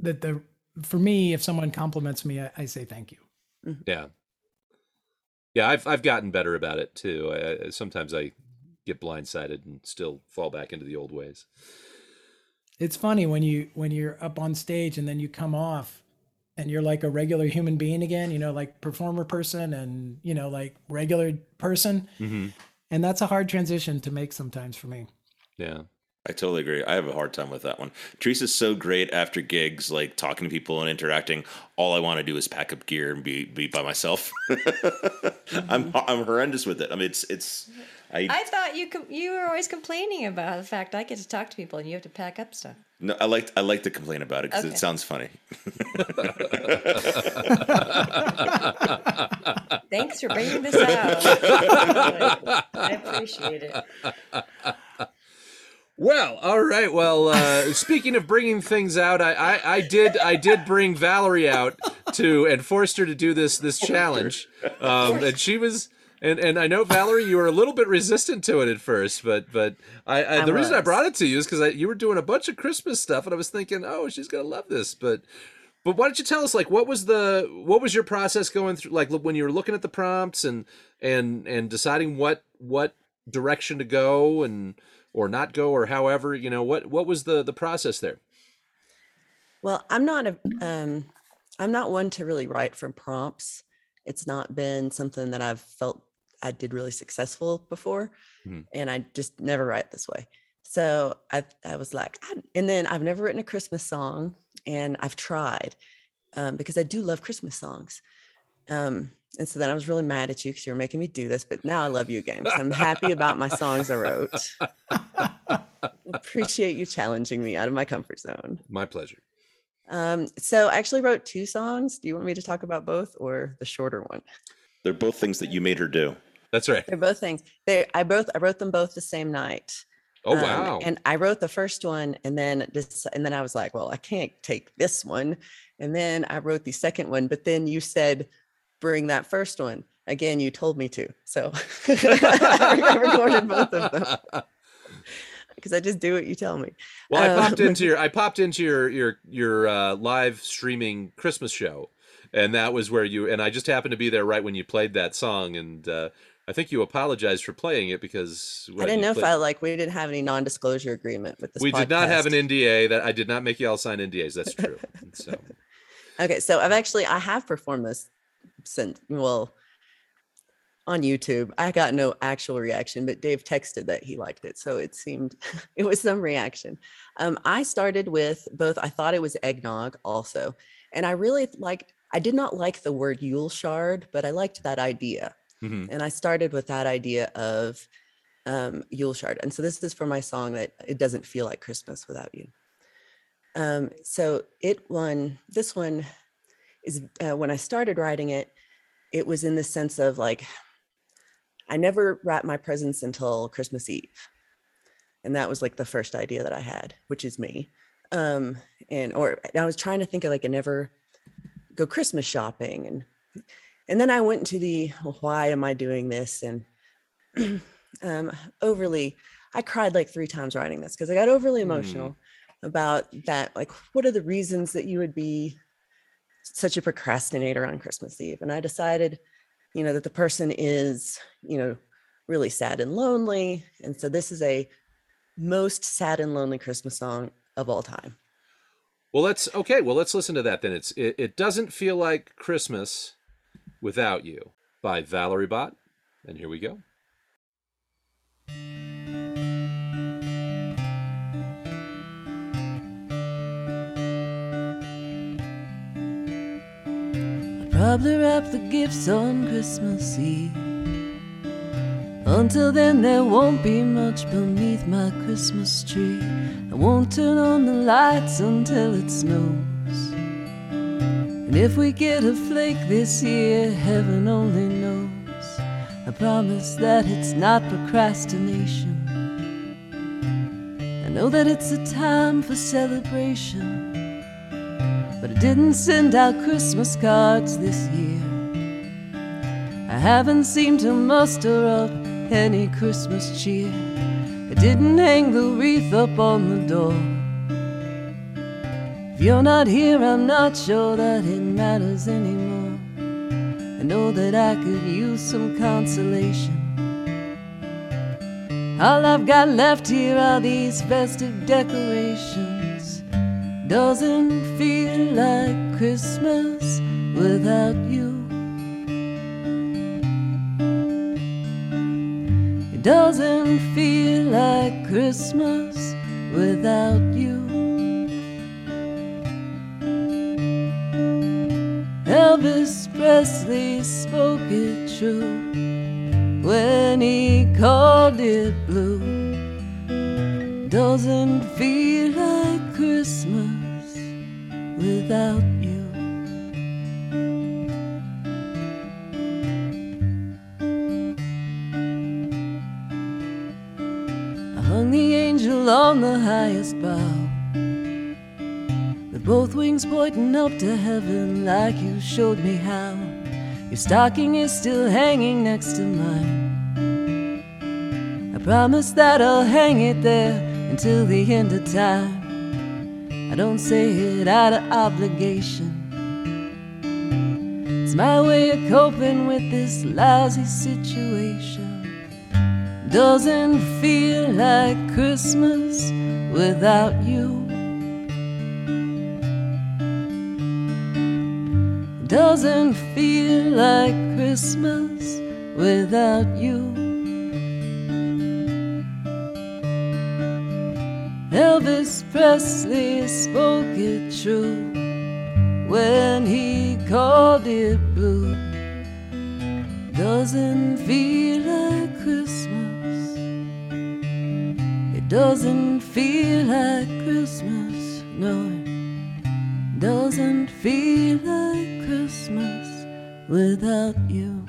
that the for me, if someone compliments me, I, I say thank you. Yeah. Yeah, I've I've gotten better about it too. I, I- sometimes I get blindsided and still fall back into the old ways. It's funny when you when you're up on stage and then you come off and you're like a regular human being again, you know, like performer person and you know, like regular person. Mm-hmm. And that's a hard transition to make sometimes for me. Yeah. I totally agree. I have a hard time with that one. Teresa's so great after gigs, like talking to people and interacting. All I want to do is pack up gear and be be by myself. (laughs) I'm I'm horrendous with it. I mean, it's it's. I, I thought you com- you were always complaining about the fact I get to talk to people and you have to pack up stuff. no, I like I like to complain about it because Okay. it sounds funny. (laughs) Thanks for bringing this out. I appreciate it. Well, all right. Well, uh, speaking of bringing things out, I, I, I did I did bring Valerie out to and forced her to do this this challenge, um, and she was. And, and I know Valerie, you were a little bit resistant to it at first, but but I, I, I the reason I brought it to you is because you were doing a bunch of Christmas stuff, and I was thinking, oh, she's gonna love this. But but why don't you tell us like what was the what was your process going through like when you were looking at the prompts and and and deciding what what direction to go and or not go or however you know what what was the the process there Well, I'm not a um I'm not one to really write from prompts. It's not been something that I've felt I did really successful before. Mhm. And I just never write this way. So I I was like, I, and then I've never written a Christmas song and I've tried um, because I do love Christmas songs. Um, and so then I was really mad at you because you were making me do this, but now I love you again. 'cause I'm happy about my songs I wrote. Appreciate you challenging me out of my comfort zone. My pleasure. Um, so I actually wrote two songs. Do you want me to talk about both or the shorter one? They're both things that you made her do. That's right. They're both things. They I both I wrote them both the same night. Oh Um, wow. and I wrote the first one, and then this, and then I was like, well, I can't take this one, and then I wrote the second one. But then you said, bring that first one again. You told me to, so (laughs) I recorded both of them (laughs) because I just do what you tell me. Well, I popped Um, into (laughs) your I popped into your your your uh, live streaming Christmas show, and that was where you and I just happened to be there right when you played that song, and uh, I think you apologized for playing it because I didn't know if I like we didn't have any non-disclosure agreement with this. we did not have an. NDA. That I did not make you all sign NDAs. That's (laughs) true. So Okay, so I've actually I have performed this since well on YouTube. I got no actual reaction, but Dave texted that he liked it, so it seemed (laughs) it was some reaction. Um, I started with both. I thought it was eggnog also, and I really liked. I did not like the word Yule shard, but I liked that idea, mhm. and I started with that idea of um, Yule shard. And so this is for my song that it doesn't feel like Christmas without you. Um, so it won. This one is uh, when I started writing it. It was in the sense of like I never wrap my presents until Christmas Eve, and that was like the first idea that I had, which is me. Um, and or I was trying to think of like I never go Christmas shopping, and and then I went to the why am I doing this and (clears throat) um, overly. I cried like three times writing this because I got overly Mm. emotional about that. Like, what are the reasons that you would be such a procrastinator on Christmas Eve? And I decided, you know, that the person is, you know, really sad and lonely. And so this is a most sad and lonely Christmas song of all time. Well, let's okay. Well, let's listen to that then. It's it, it doesn't feel like Christmas without you by Valerie Bott, and here we go. I'll probably wrap the gifts on Christmas Eve. Until then, there won't be much beneath my Christmas tree. I won't turn on the lights until it snows. And if we get a flake this year, heaven only knows. I promise that it's not procrastination. I know that it's a time for celebration. But I didn't send out Christmas cards this year. I haven't seemed to muster up any Christmas cheer. I didn't hang the wreath up on the door. You're not here, I'm not sure that it matters anymore. I know that I could use some consolation. All I've got left here are these festive decorations. Doesn't feel like Christmas without you. It doesn't feel like Christmas without you. Elvis Presley spoke it true when he called it blue. Doesn't feel like Christmas without you. I hung the angel on the highest bough. Both wings pointing up to heaven, like you showed me how. Your stocking is still hanging next to mine. I promise that I'll hang it there until the end of time. I don't say it out of obligation. It's my way of coping with this lousy situation. Doesn't feel like Christmas without you. Doesn't feel like Christmas without you. Elvis Presley spoke it true when he called it blue. doesn't feel like Christmas. It doesn't feel like Christmas. No, doesn't feel like Christmas without you.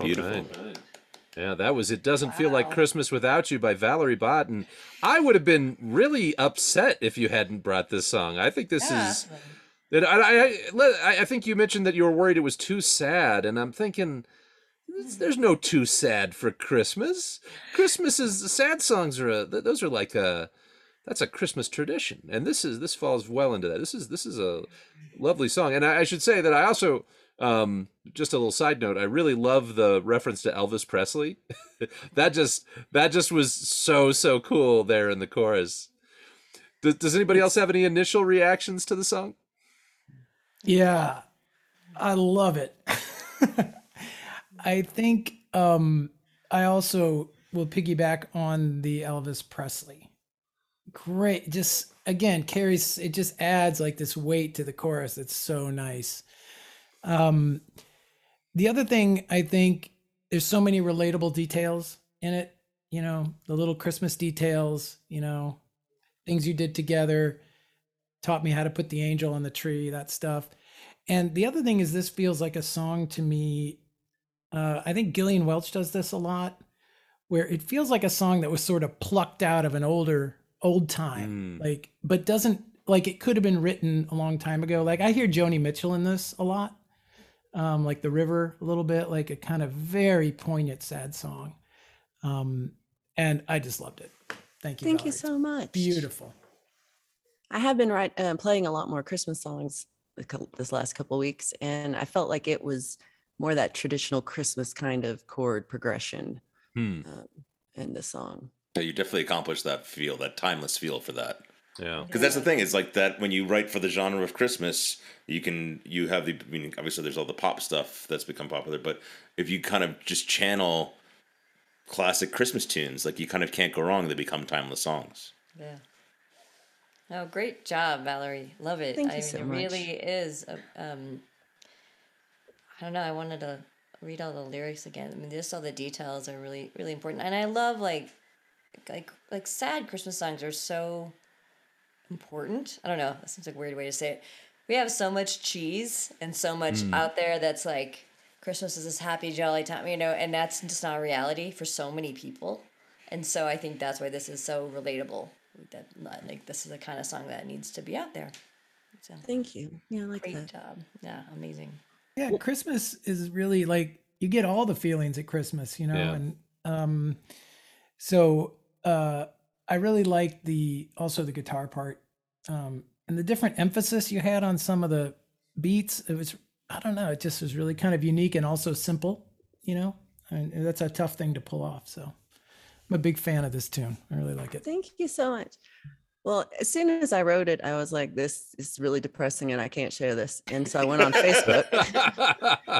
Beautiful. Right. Yeah, that was It Doesn't Feel Like Christmas Without You by Valerie Bott. And I would have been really upset if you hadn't brought this song. I think this Yeah. is. That I, I, I, I think you mentioned that you were worried it was too sad. And I'm thinking, there's no too sad for Christmas. Christmas is. Sad songs are a. Those are like a. That's a Christmas tradition, and this is this falls well into that. This is this is a lovely song, and I, I should say that I also um, just a little side note. I really love the reference to Elvis Presley. (laughs) that just that just was so so cool there in the chorus. Does, does anybody else have any initial reactions to the song? Yeah, I love it. (laughs) I think um, I also will piggyback on the Elvis Presley. Great, just again carries it just adds like this weight to the chorus. That's so nice. Um, the other thing I think there's so many relatable details in it. You know, the little Christmas details. You know, things you did together taught me how to put the angel on the tree. That stuff. And the other thing is, this feels like a song to me. Uh, I think Gillian Welch does this a lot, where it feels like a song that was sort of plucked out of an older, old time, Mm. like, but doesn't like it could have been written a long time ago. Like I hear Joni Mitchell in this a lot, um, like the river a little bit, like a kind of very poignant, sad song. Um, and I just loved it. Thank you. Thank you so much. Beautiful. I have been right uh, playing a lot more Christmas songs this last couple weeks, and I felt like it was more that traditional Christmas kind of chord progression Hmm. um, in the song. Yeah, you definitely accomplished that feel, that timeless feel for that. Yeah. Because that's the thing It's like that when you write for the genre of Christmas, you can you have the I mean obviously there's all the pop stuff that's become popular, but if you kind of just channel classic Christmas tunes, like you kind of can't go wrong. They become timeless songs. Yeah. Oh, great job, Valerie. Love it. Thank I you mean, so it much. really is. A, um, I don't know. I wanted to read all the lyrics again. I mean, just all the details are really, really important. And I love like, like, like sad Christmas songs are so important. I don't know. That seems like a weird way to say it. We have so much cheese and so much hmm. out there that's like Christmas is this happy, jolly time, you know, and that's just not reality for so many people. And so I think that's why this is so relatable. That like this is the kind of song that needs to be out there. So Thank you. Yeah, I like great that. job. Yeah, amazing. Yeah, Christmas is really like you get all the feelings at Christmas, you know, Yeah. and um so uh I really liked the also the guitar part. Um and the different emphasis you had on some of the beats. It was I don't know, it just was really kind of unique and also simple, you know. And that's a tough thing to pull off. So I'm a big fan of this tune. I really like it. Thank you so much. Well, as soon as I wrote it, I was like, this is really depressing and I can't share this. And so I went on Facebook,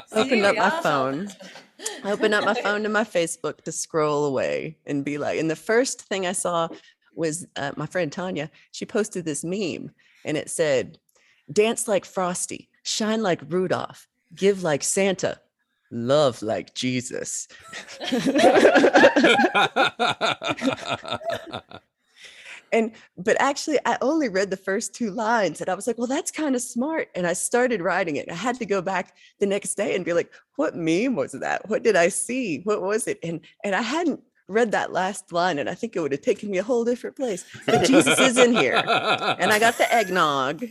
(laughs) opened up my phone, I opened up my phone to my Facebook to scroll away and be like, and the first thing I saw was uh, my friend Tanya. She posted this meme and it said, dance like Frosty, shine like Rudolph, give like Santa, love like Jesus. (laughs) (laughs) And but actually, I only read the first two lines and I was like, well, that's kind of smart. And I started writing it. I had to go back the next day and be like, what meme was that? What did I see? What was it? And and I hadn't read that last line, and I think it would have taken me a whole different place. But Jesus is in here. And I got the eggnog.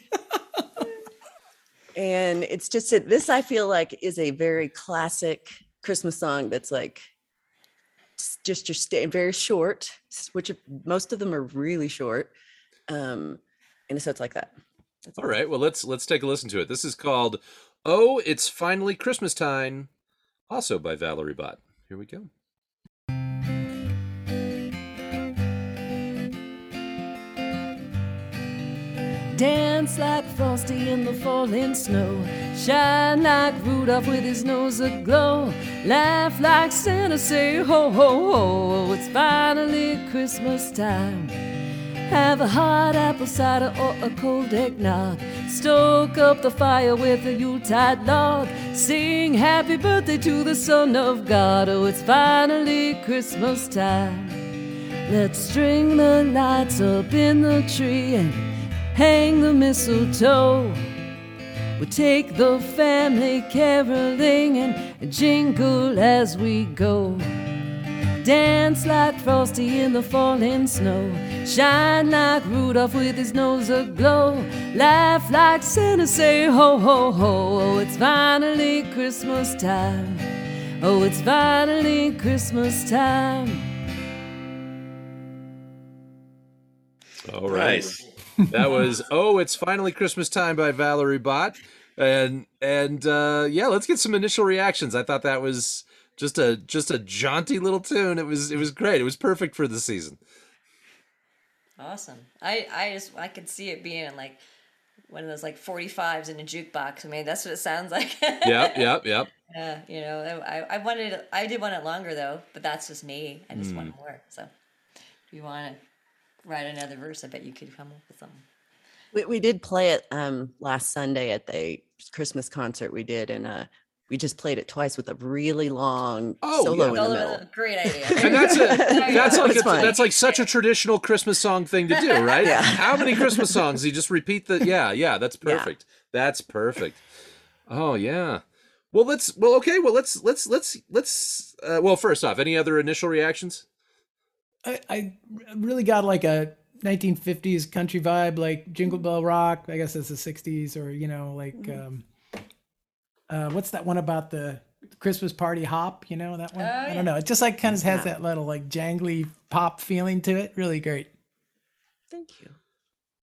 And it's just that this I feel like is a very classic Christmas song that's like just your stay very short, which most of them are really short. Um, and so it's like that. That's All right, well let's let's take a listen to it. This is called "Oh, It's Finally Christmas Time," also by Valerie Bott. Here we go. Dance like Frosty in the falling snow. Shine like Rudolph with his nose aglow. Laugh like Santa, say ho ho ho. It's finally Christmas time. Have a hot apple cider or a cold eggnog. Stoke up the fire with a Yuletide log. Sing happy birthday to the Son of God. Oh, it's finally Christmas time. Let's string the lights up in the tree and hang the mistletoe. We take the family caroling and jingle as we go. Dance like Frosty in the falling snow. Shine like Rudolph with his nose aglow. Laugh like Santa, say ho ho ho. Oh, it's finally Christmas time. Oh, it's finally Christmas time. All right. Nice. That was oh it's finally christmas time by valerie bott and and uh yeah let's get some initial reactions i thought that was just a just a jaunty little tune it was it was great it was perfect for the season Awesome. I I just I could see it being like one of those like 45s in a jukebox. I mean, that's what it sounds (laughs) like. yep yep yep Yeah, you know, I I wanted it- I did want it longer though, but that's just me. I just want more. So, if you want to write another verse, I bet you could come up with something. We, we did play it um last Sunday at the Christmas concert we did, and uh we just played it twice with a really long Oh, solo yeah. in the middle. is a great idea. (laughs) and that's a (laughs) that's like a, that's like such a traditional christmas song thing to do right (laughs) Yeah. how many christmas songs you just repeat the yeah yeah that's Yeah. perfect that's perfect oh yeah well let's well okay well let's let's let's let's uh, well first off any other initial reactions I, I really got like a 1950s country vibe, like Jingle Bell Rock. I guess it's the 60s, or you know, like Mm-hmm. um, uh, what's that one about the Christmas party hop? You know that one? Oh, I yeah. don't know. It just like kind of has Yeah. that little like jangly pop feeling to it. Really great. Thank you.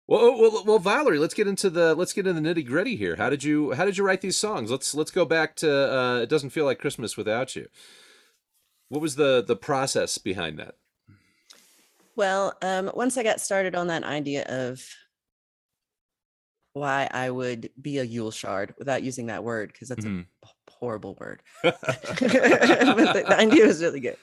Well, oh, well, well, Valerie, let's get into the let's get into the nitty gritty here. How did you how did you write these songs? Let's let's go back to uh, it doesn't feel like Christmas without you. What was the the process behind that? Well, um, once I got started on that idea of why I would be a Yule shard without using that word, because that's Mhm. a horrible word. (laughs) (laughs) but the, the idea was really good.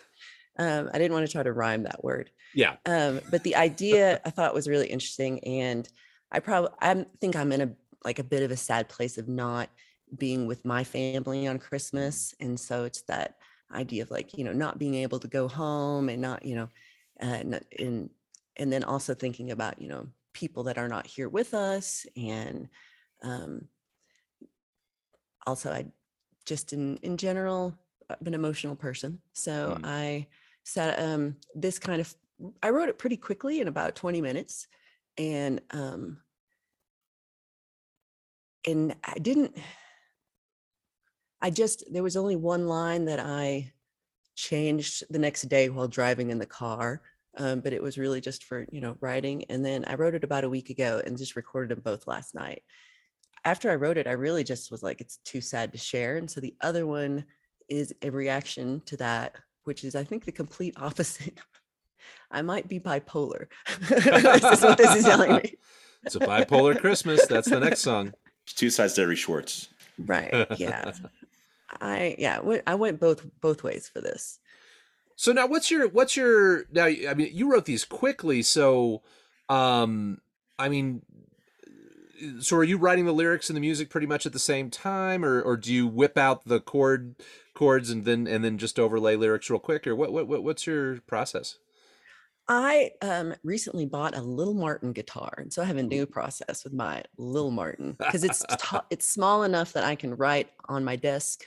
Um, I didn't want to try to rhyme that word. Yeah, Um, but the idea I thought was really interesting, and I probably I think I'm in a like a bit of a sad place of not being with my family on Christmas, and so it's that idea of like you know not being able to go home and not you know uh, not, and and then also thinking about you know people that are not here with us and um also i just in in general i've been an emotional person so Mm. i said um this kind of i wrote it pretty quickly in about 20 minutes and um and i didn't i just there was only one line that i changed the next day while driving in the car um, but it was really just for you know writing and then i wrote it about a week ago and just recorded them both last night after i wrote it i really just was like it's too sad to share and so the other one is a reaction to that which is i think the complete opposite (laughs) i might be bipolar (laughs) this is what this is telling me it's a bipolar Christmas. That's the next song. Two sides to every Schwartz. right yeah (laughs) i yeah i went both both ways for this So now, what's your what's your now? I mean, you wrote these quickly, so um, I mean, so are you writing the lyrics and the music pretty much at the same time, or or do you whip out the chord chords and then and then just overlay lyrics real quick, or what what, what what's your process? I um, recently bought a Little Martin guitar, and so I have a new process with my Little Martin because it's (laughs) t- it's small enough that I can write on my desk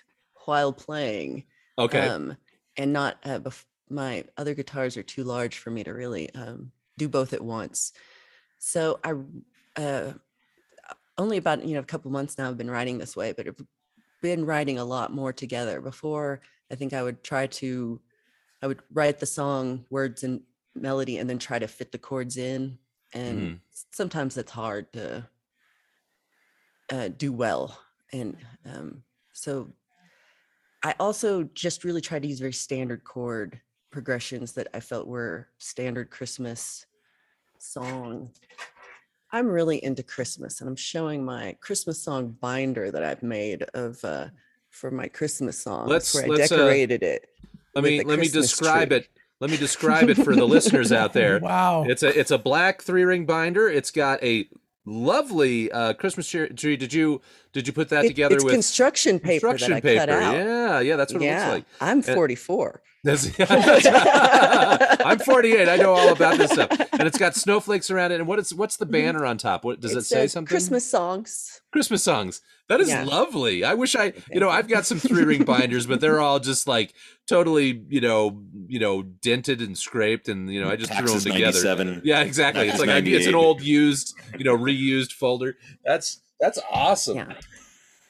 while playing, Okay, um, and not uh, bef- my other guitars are too large for me to really um, do both at once. So I uh, only about you know a couple months now I've been writing this way, but I've been writing a lot more together. Before I think I would try to I would write the song words and melody and then try to fit the chords in and s- sometimes that's hard to uh, do well and um, so i also just really tried to use very standard chord progressions that i felt were standard christmas song i'm really into christmas and i'm showing my christmas song binder that i've made of uh, for my christmas songs Let's- where let's, i uh, decorated it let me the let me describe tree. it. Let me describe it for the listeners out (laughs) there. Wow. It's a it's a black three ring binder. It's got a lovely uh, Christmas tree. Did you did you put that It- together it's with construction paper construction that I paper? cut out. Yeah, yeah, that's what it yeah, looks like. I'm 44. That's- (laughs) (laughs) I'm 48. I know all about this stuff, and it's got snowflakes around it. And what is what's the mm-hmm. banner on top? What does it, say? Something Christmas songs. Christmas songs. That is Yeah. lovely. I wish I, you know, I've got some three ring (laughs) binders, but they're all just like totally, you know, you know, dented and scraped, and you know, I just Taxes threw them together. Yeah, exactly. It's like I, it's an old used, you know, reused folder. That's that's awesome. Yeah.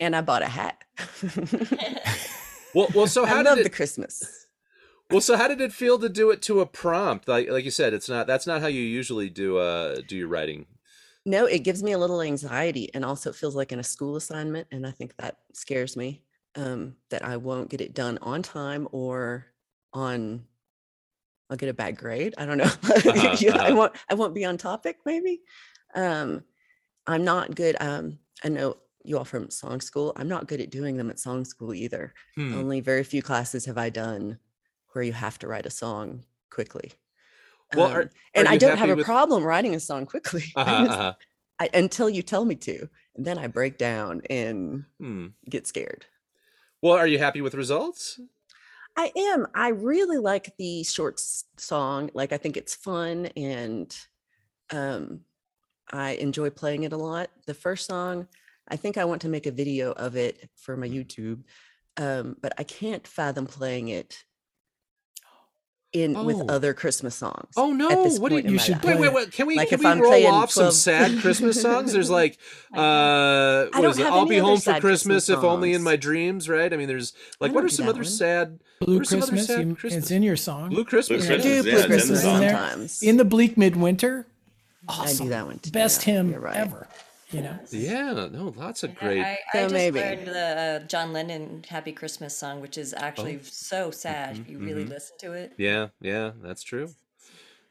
And I bought a hat. (laughs) Well, well, so how I love did the? Christmas. Well, so how did it feel to do it to a prompt? Like, like you said, it's not. That's not how you usually do uh do your writing. No, it gives me a little anxiety and also it feels like in a school assignment. And I think that scares me um, that I won't get it done on time or on, I'll get a bad grade. I don't know. (laughs) You know, I uh-huh. won't, I won't be on topic maybe. Um, I'm not good. Um, I know you all from song school. I'm not good at doing them at song school either. Hmm. Only very few classes have I done where you have to write a song quickly. Well, Um, are- and I don't have a with- problem writing a song quickly. (laughs) Uh-huh, uh-huh. I, until you tell me to, and then I break down and Hmm. get scared. Well, are you happy with results? I am. I really like the short song. Like I think it's fun and um I enjoy playing it a lot. The first song, I think I want to make a video of it for my YouTube. Um, but I can't fathom playing it in with Oh. other Christmas songs. Oh no! at this What do point you? You should life. Wait, wait, wait! Can we Like can if we I'm roll playing off some sad Christmas songs? There's like, (laughs) uh, I what don't is it? have I'll be home for Christmas, Christmas if only in my dreams, right? I mean, there's like, what are some other one. sad? Blue what are some other Christmas, sad you- Christmas? it's in your song. Blue Christmas. Blue I yeah. Christmas, do yeah, play it's in the Christmas sometimes. In the bleak midwinter, I do that one too. Best yeah, hymn you're right. ever. You know, Yeah, no, lots of I- great. I, I So just maybe. learned the uh, John Lennon "Happy Christmas" song, which is actually Oh. so sad if you really mhm. listen to it. Yeah, yeah, that's true.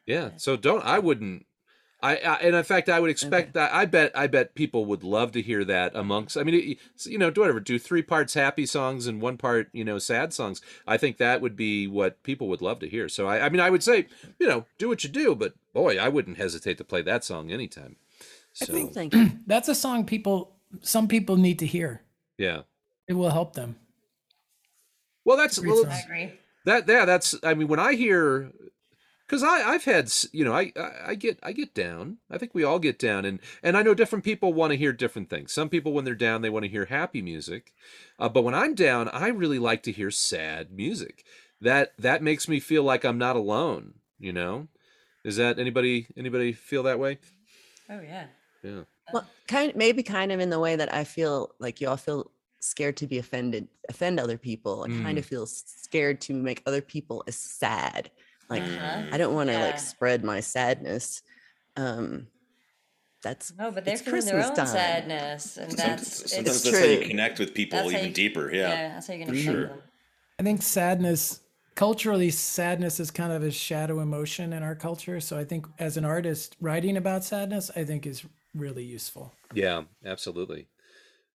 Yeah, so don't. I wouldn't. I, I and in fact, I would expect that. I bet. I bet people would love to hear that amongst. I mean, it- you know, do whatever. Do three parts happy songs and one part, you know, sad songs. I think that would be what people would love to hear. So I, I mean, I would say, you know, do what you do, but boy, I wouldn't hesitate to play that song anytime. So Thank you. (clears throat) that's a song people, some people need to hear. yeah. It will help them. Well, that's Great well, song. I agree. that yeah that's i mean when i hear because i i've had s- you know I, I i get i get down i think we all get down and and i know different people want to hear different things some people when they're down they want to hear happy music uh, but when i'm down i really like to hear sad music that that makes me feel like i'm not alone you know is that anybody anybody feel that way Oh yeah. Yeah Well, kind maybe kind of in the way that I feel like y'all feel scared to be offended, offend other people. I kind Mm. of feel scared to make other people as sad. Like Uh-huh. I don't want to Yeah. like spread my sadness. Um, that's No, but they're It's feeling their Christmas own time. sadness, and that's Sometimes, sometimes it's, that's how you connect with people That's even you- deeper. Yeah. yeah, that's how you're gonna for sure. them. I think sadness, culturally, sadness is kind of a shadow emotion in our culture. So I think as an artist, writing about sadness, I think is really useful. Yeah, absolutely.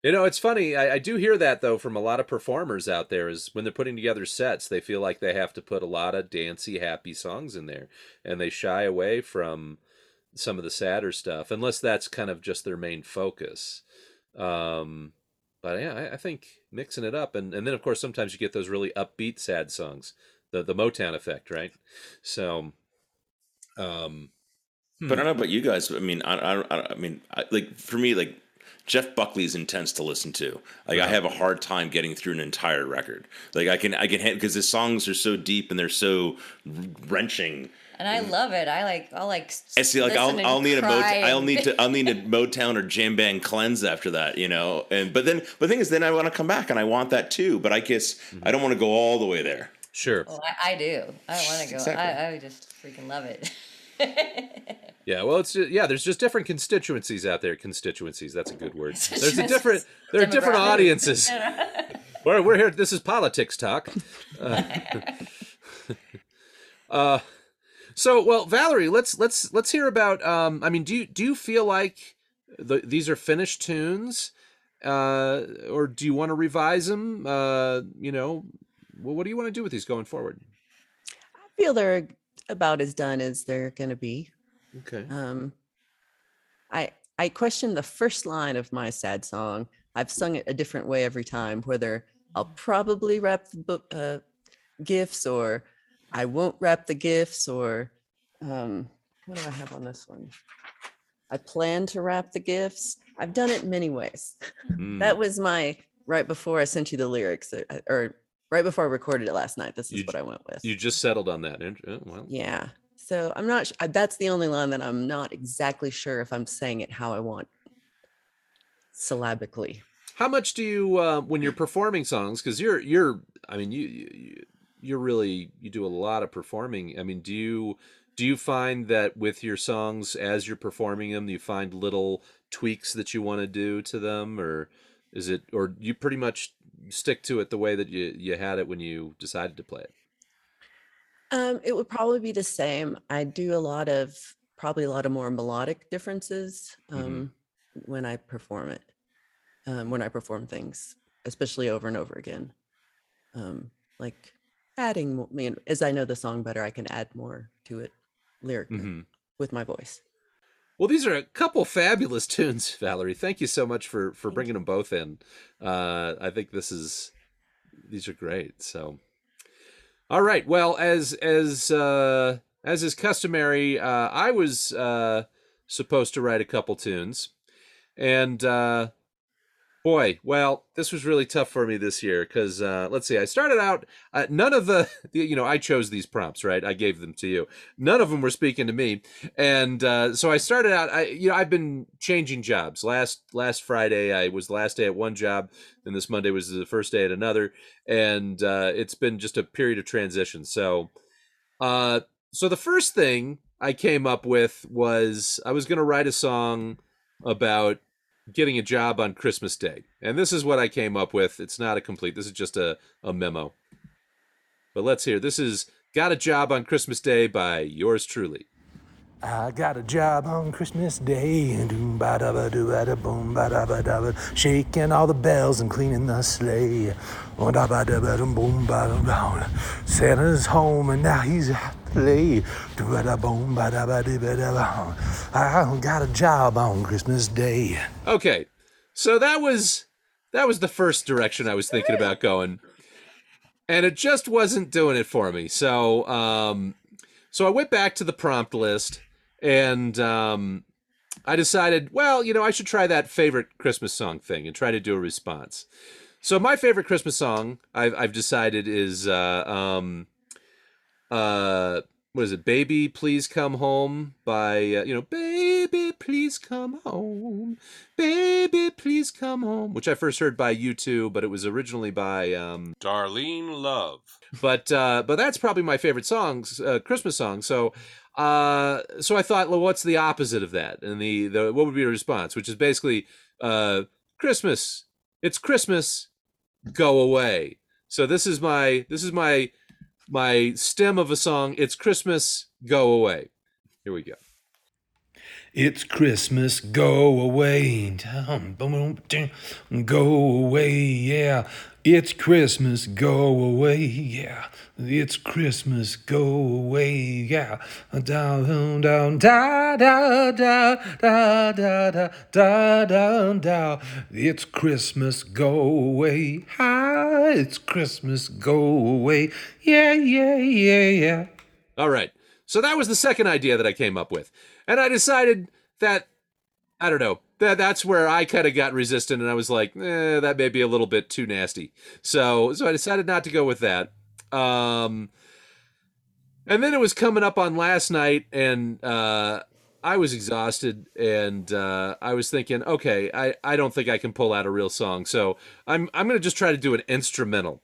You know, it's funny. I, I do hear that though from a lot of performers out there. Is when they're putting together sets, they feel like they have to put a lot of dancey, happy songs in there, and they shy away from some of the sadder stuff, unless that's kind of just their main focus. Um, but yeah, I, I think mixing it up, and and then of course sometimes you get those really upbeat sad songs, the the Motown effect, right? So, um, Hmm. But I don't know about you guys. I mean, I, I, I, I mean, I, like for me, like Jeff Buckley's intense to listen to. Like I uh-huh. have a hard time getting through an entire record. Like I can, I can, because his songs are so deep and they're so wrenching. And I love it. I like. I'll like. s- I see, like I'll, I'll need a cry Motown, I'll need to, I'll need a (laughs) Motown or jam band cleanse after that, you know. And but then, but the thing is, then I want to come back and I want that too. But I guess I don't want to go all the way there. sure. Oh, I, I do. I don't want to go. Exactly. I, I just freaking love it. (laughs) (laughs) Yeah, well, it's ju- yeah. There's just different constituencies out there. Constituencies. That's a good word. (laughs) There's a different. There are different audiences. (laughs) We're we're here. This is politics talk. Uh, uh, so well, Valerie, let's let's let's hear about. Um, I mean, do you do you feel like the, these are finished tunes, uh, or do you want to revise them? Uh, you know, well, what do you want to do with these going forward? I feel they're about as done as they're going to be. Okay. Um, I I question the first line of my sad song. I've sung it a different way every time, whether I'll probably wrap the book, uh, gifts or I won't wrap the gifts or um, what do I have on this one? I plan to wrap the gifts. I've done it many ways. Mm. That was my right before I sent you the lyrics, uh, or right before I recorded it last night. This is You what I went with. you just settled on that. oh, Well, Yeah. So I'm not. That's the only line that I'm not exactly sure if I'm saying it how I want syllabically. How much do you uh, when you're performing songs? Because you're you're I mean you, you you're really you do a lot of performing. I mean, do you do you find that with your songs as you're performing them, you find little tweaks that you want to do to them, or is it or you pretty much stick to it the way that you you had it when you decided to play it? Um, it would probably be the same. I do a lot of probably a lot of more melodic differences um, when I perform it. Um, when I perform things, especially over and over again, um, like adding. I mean, as I know the song better, I can add more to it lyrically hmm with my voice. Well, these are a couple fabulous (laughs) tunes, Valerie. Thank you so much for for bringing them both in. Uh, I think this is these are great. So, all right. Well, as as uh, as is customary, uh, I was uh, supposed to write a couple tunes, and uh, boy, well, this was really tough for me this year because uh, let's see, I started out. Uh, none of (laughs) the, you know, I chose these prompts, right? I gave them to you. None of them were speaking to me, and uh, so I started out. I, you know, I've been changing jobs. Last last Friday, I was the last day at one job, and this Monday was the first day at another, and uh, it's been just a period of transition. So, uh, so the first thing I came up with was I was going to write a song about getting a job on Christmas Day. And this is what I came up with. It's not a complete, this is just a, a memo. But let's hear. This is Got a Job on Christmas Day by yours truly. I got a job on Christmas Day, shaking all the bells and cleaning the sleigh. Santa's home and now he's ba. I got a job on Christmas Day. Okay. So that was that was the first direction I was thinking about going. And it just wasn't doing it for me. So um so I went back to the prompt list and um I decided, well, you know, I should try that favorite Christmas song thing and try to do a response. So my favorite Christmas song I've I've decided is uh um uh what is it? Baby please come home by uh, you know baby please come home. Baby please come home which i first heard by U2, but it was originally by um Darlene Love. but uh but that's probably my favorite songs uh, christmas song. So uh so i thought well what's the opposite of that? And the the what would be a response? Which is basically uh christmas it's christmas go away. So this is my this is my my stem of a song it's christmas go away here we go It's Christmas, go away. Go away, yeah. It's Christmas, go away, yeah. It's Christmas, go away, yeah. Down, down, da, da, da, da, da, da, da, down, down. It's Christmas, go away, ah, it's Christmas, go away, yeah, yeah, yeah, yeah. All right. So that was the second idea that I came up with. And I decided that I don't know. That that's where I kind of got resistant and I was like, eh, that may be a little bit too nasty. So so I decided not to go with that. Um and then it was coming up on last night and uh I was exhausted and uh, I was thinking, okay, I, I don't think I can pull out a real song. So I'm I'm gonna just try to do an instrumental.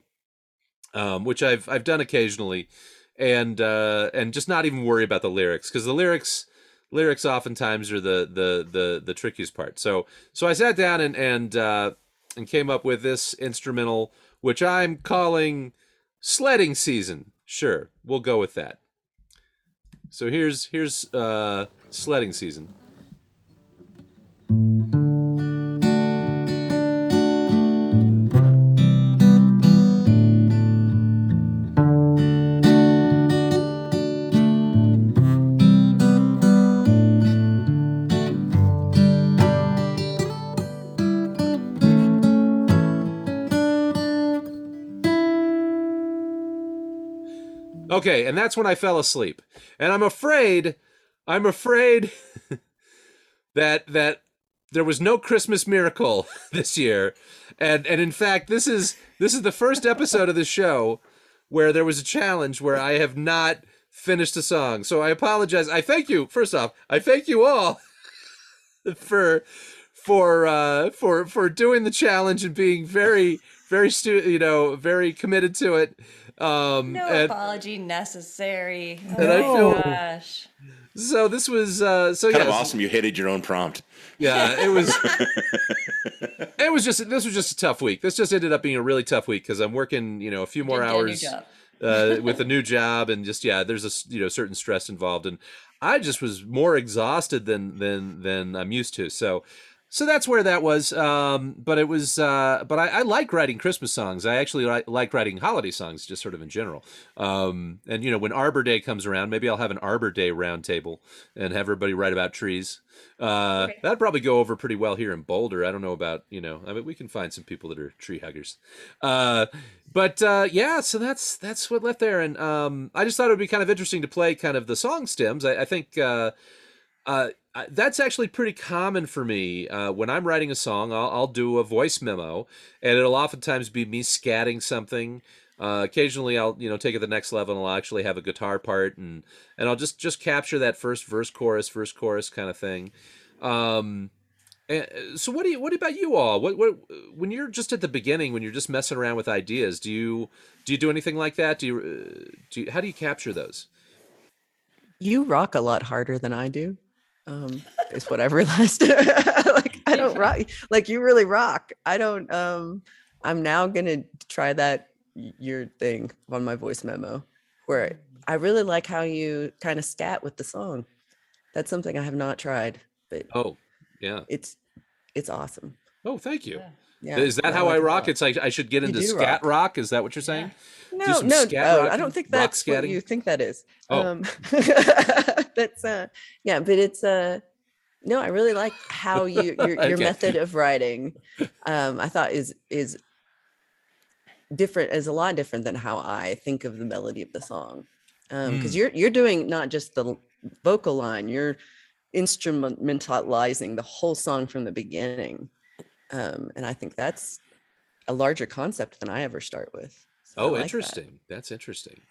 Um, which I've I've done occasionally and uh, and just not even worry about the lyrics because the lyrics lyrics oftentimes are the the the the trickiest part. So so I sat down and and uh, and came up with this instrumental, which I'm calling sledding season. Sure, we'll go with that. So here's here's uh, sledding season. Okay, and that's when I fell asleep. And I'm afraid, I'm afraid (laughs) that that there was no Christmas miracle (laughs) this year. And and in fact, this is this is the first episode of the show where there was a challenge where I have not finished a song. So I apologize. I thank you. First off, I thank you all (laughs) for for uh for for doing the challenge and being very very stu- you know, very committed to it. Um No and apology necessary. Oh I my feel- gosh. so this was uh so Kind yeah, of awesome. You hated your own prompt. Yeah, it was. (laughs) it was just. This was just a tough week. This just ended up being a really tough week because I'm working, you know, a few more Didn't a hours uh, with a new job, and just yeah, there's a you know certain stress involved, and I just was more exhausted than than than I'm used to. So. So that's where that was, um, but it was. Uh, but I, I like writing Christmas songs. I actually like, like writing holiday songs, just sort of in general. Um, and you know, when Arbor Day comes around, maybe I'll have an Arbor Day roundtable and have everybody write about trees. Uh, Okay. That'd probably go over pretty well here in Boulder. I don't know about you know. I mean, we can find some people that are tree huggers. Uh, but uh, yeah, so that's that's what left there, and um, I just thought it would be kind of interesting to play kind of the song stems. I, I think. Uh, uh, That's actually pretty common for me. Uh, when I'm writing a song, I'll, I'll do a voice memo, and it'll oftentimes be me scatting something. Uh, occasionally, I'll you know take it the next level, and I'll actually have a guitar part, and and I'll just just capture that first verse, chorus, verse, chorus kind of thing. Um, uh, so what do you what about you all? What what when you're just at the beginning, when you're just messing around with ideas, do you do you do anything like that? Do you uh, do you, how do you capture those? You rock a lot harder than I do. Um, is what I've realized. (laughs) like I don't (laughs) rock like you really rock. I don't um I'm now gonna try that y- your thing on my voice memo where I really like how you kind of scat with the song. That's something I have not tried, but Oh, yeah. it's it's awesome. Oh, thank you. Yeah. Is that I how like I it rock? lot. It's like I should get You into scat rock. rock. Is that what you're saying? No, some no, scat oh, I don't think that's what you think that is. Oh. Um, (laughs) that's uh, yeah, but it's uh, no, I really like how you (laughs) your, your Okay. method of writing. Um, I thought is is different is a lot different than how I think of the melody of the song. Um, because Mm. you're you're doing not just the vocal line, you're instrumentalizing the whole song from the beginning. Um, and I think that's a larger concept than I ever start with. So Oh, like that. interesting. That's interesting.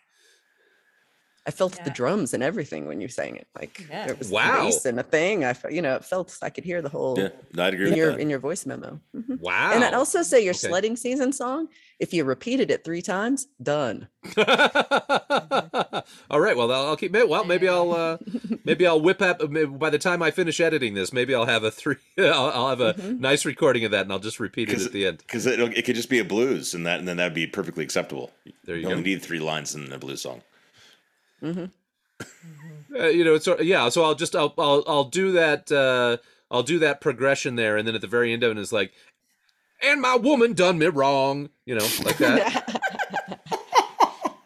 I felt the drums and everything when you sang it. Like Yeah. there was Wow. bass and a thing. I felt, you know, it felt I could hear the whole Yeah, I'd agree in with your that. in your voice memo. Mhm. Wow. And I'd also say your Okay. sledding season song, if you repeated it three times, done. (laughs) All right. Well, I'll I'll keep. Well, maybe I'll. Uh, (laughs) maybe I'll whip up. By the time I finish editing this, maybe I'll have a three. (laughs) I'll, I'll have a Mhm. nice recording of that, and I'll just repeat it at the end. Because it, it could just be a blues, and that and then that'd be perfectly acceptable. There you You go. only need three lines in a blues song. Hmm Uh, you know, it's yeah. So I'll just I'll I'll I'll do that. Uh, I'll do that progression there, and then at the very end of it is like, and my woman done me wrong. You know, like that (laughs)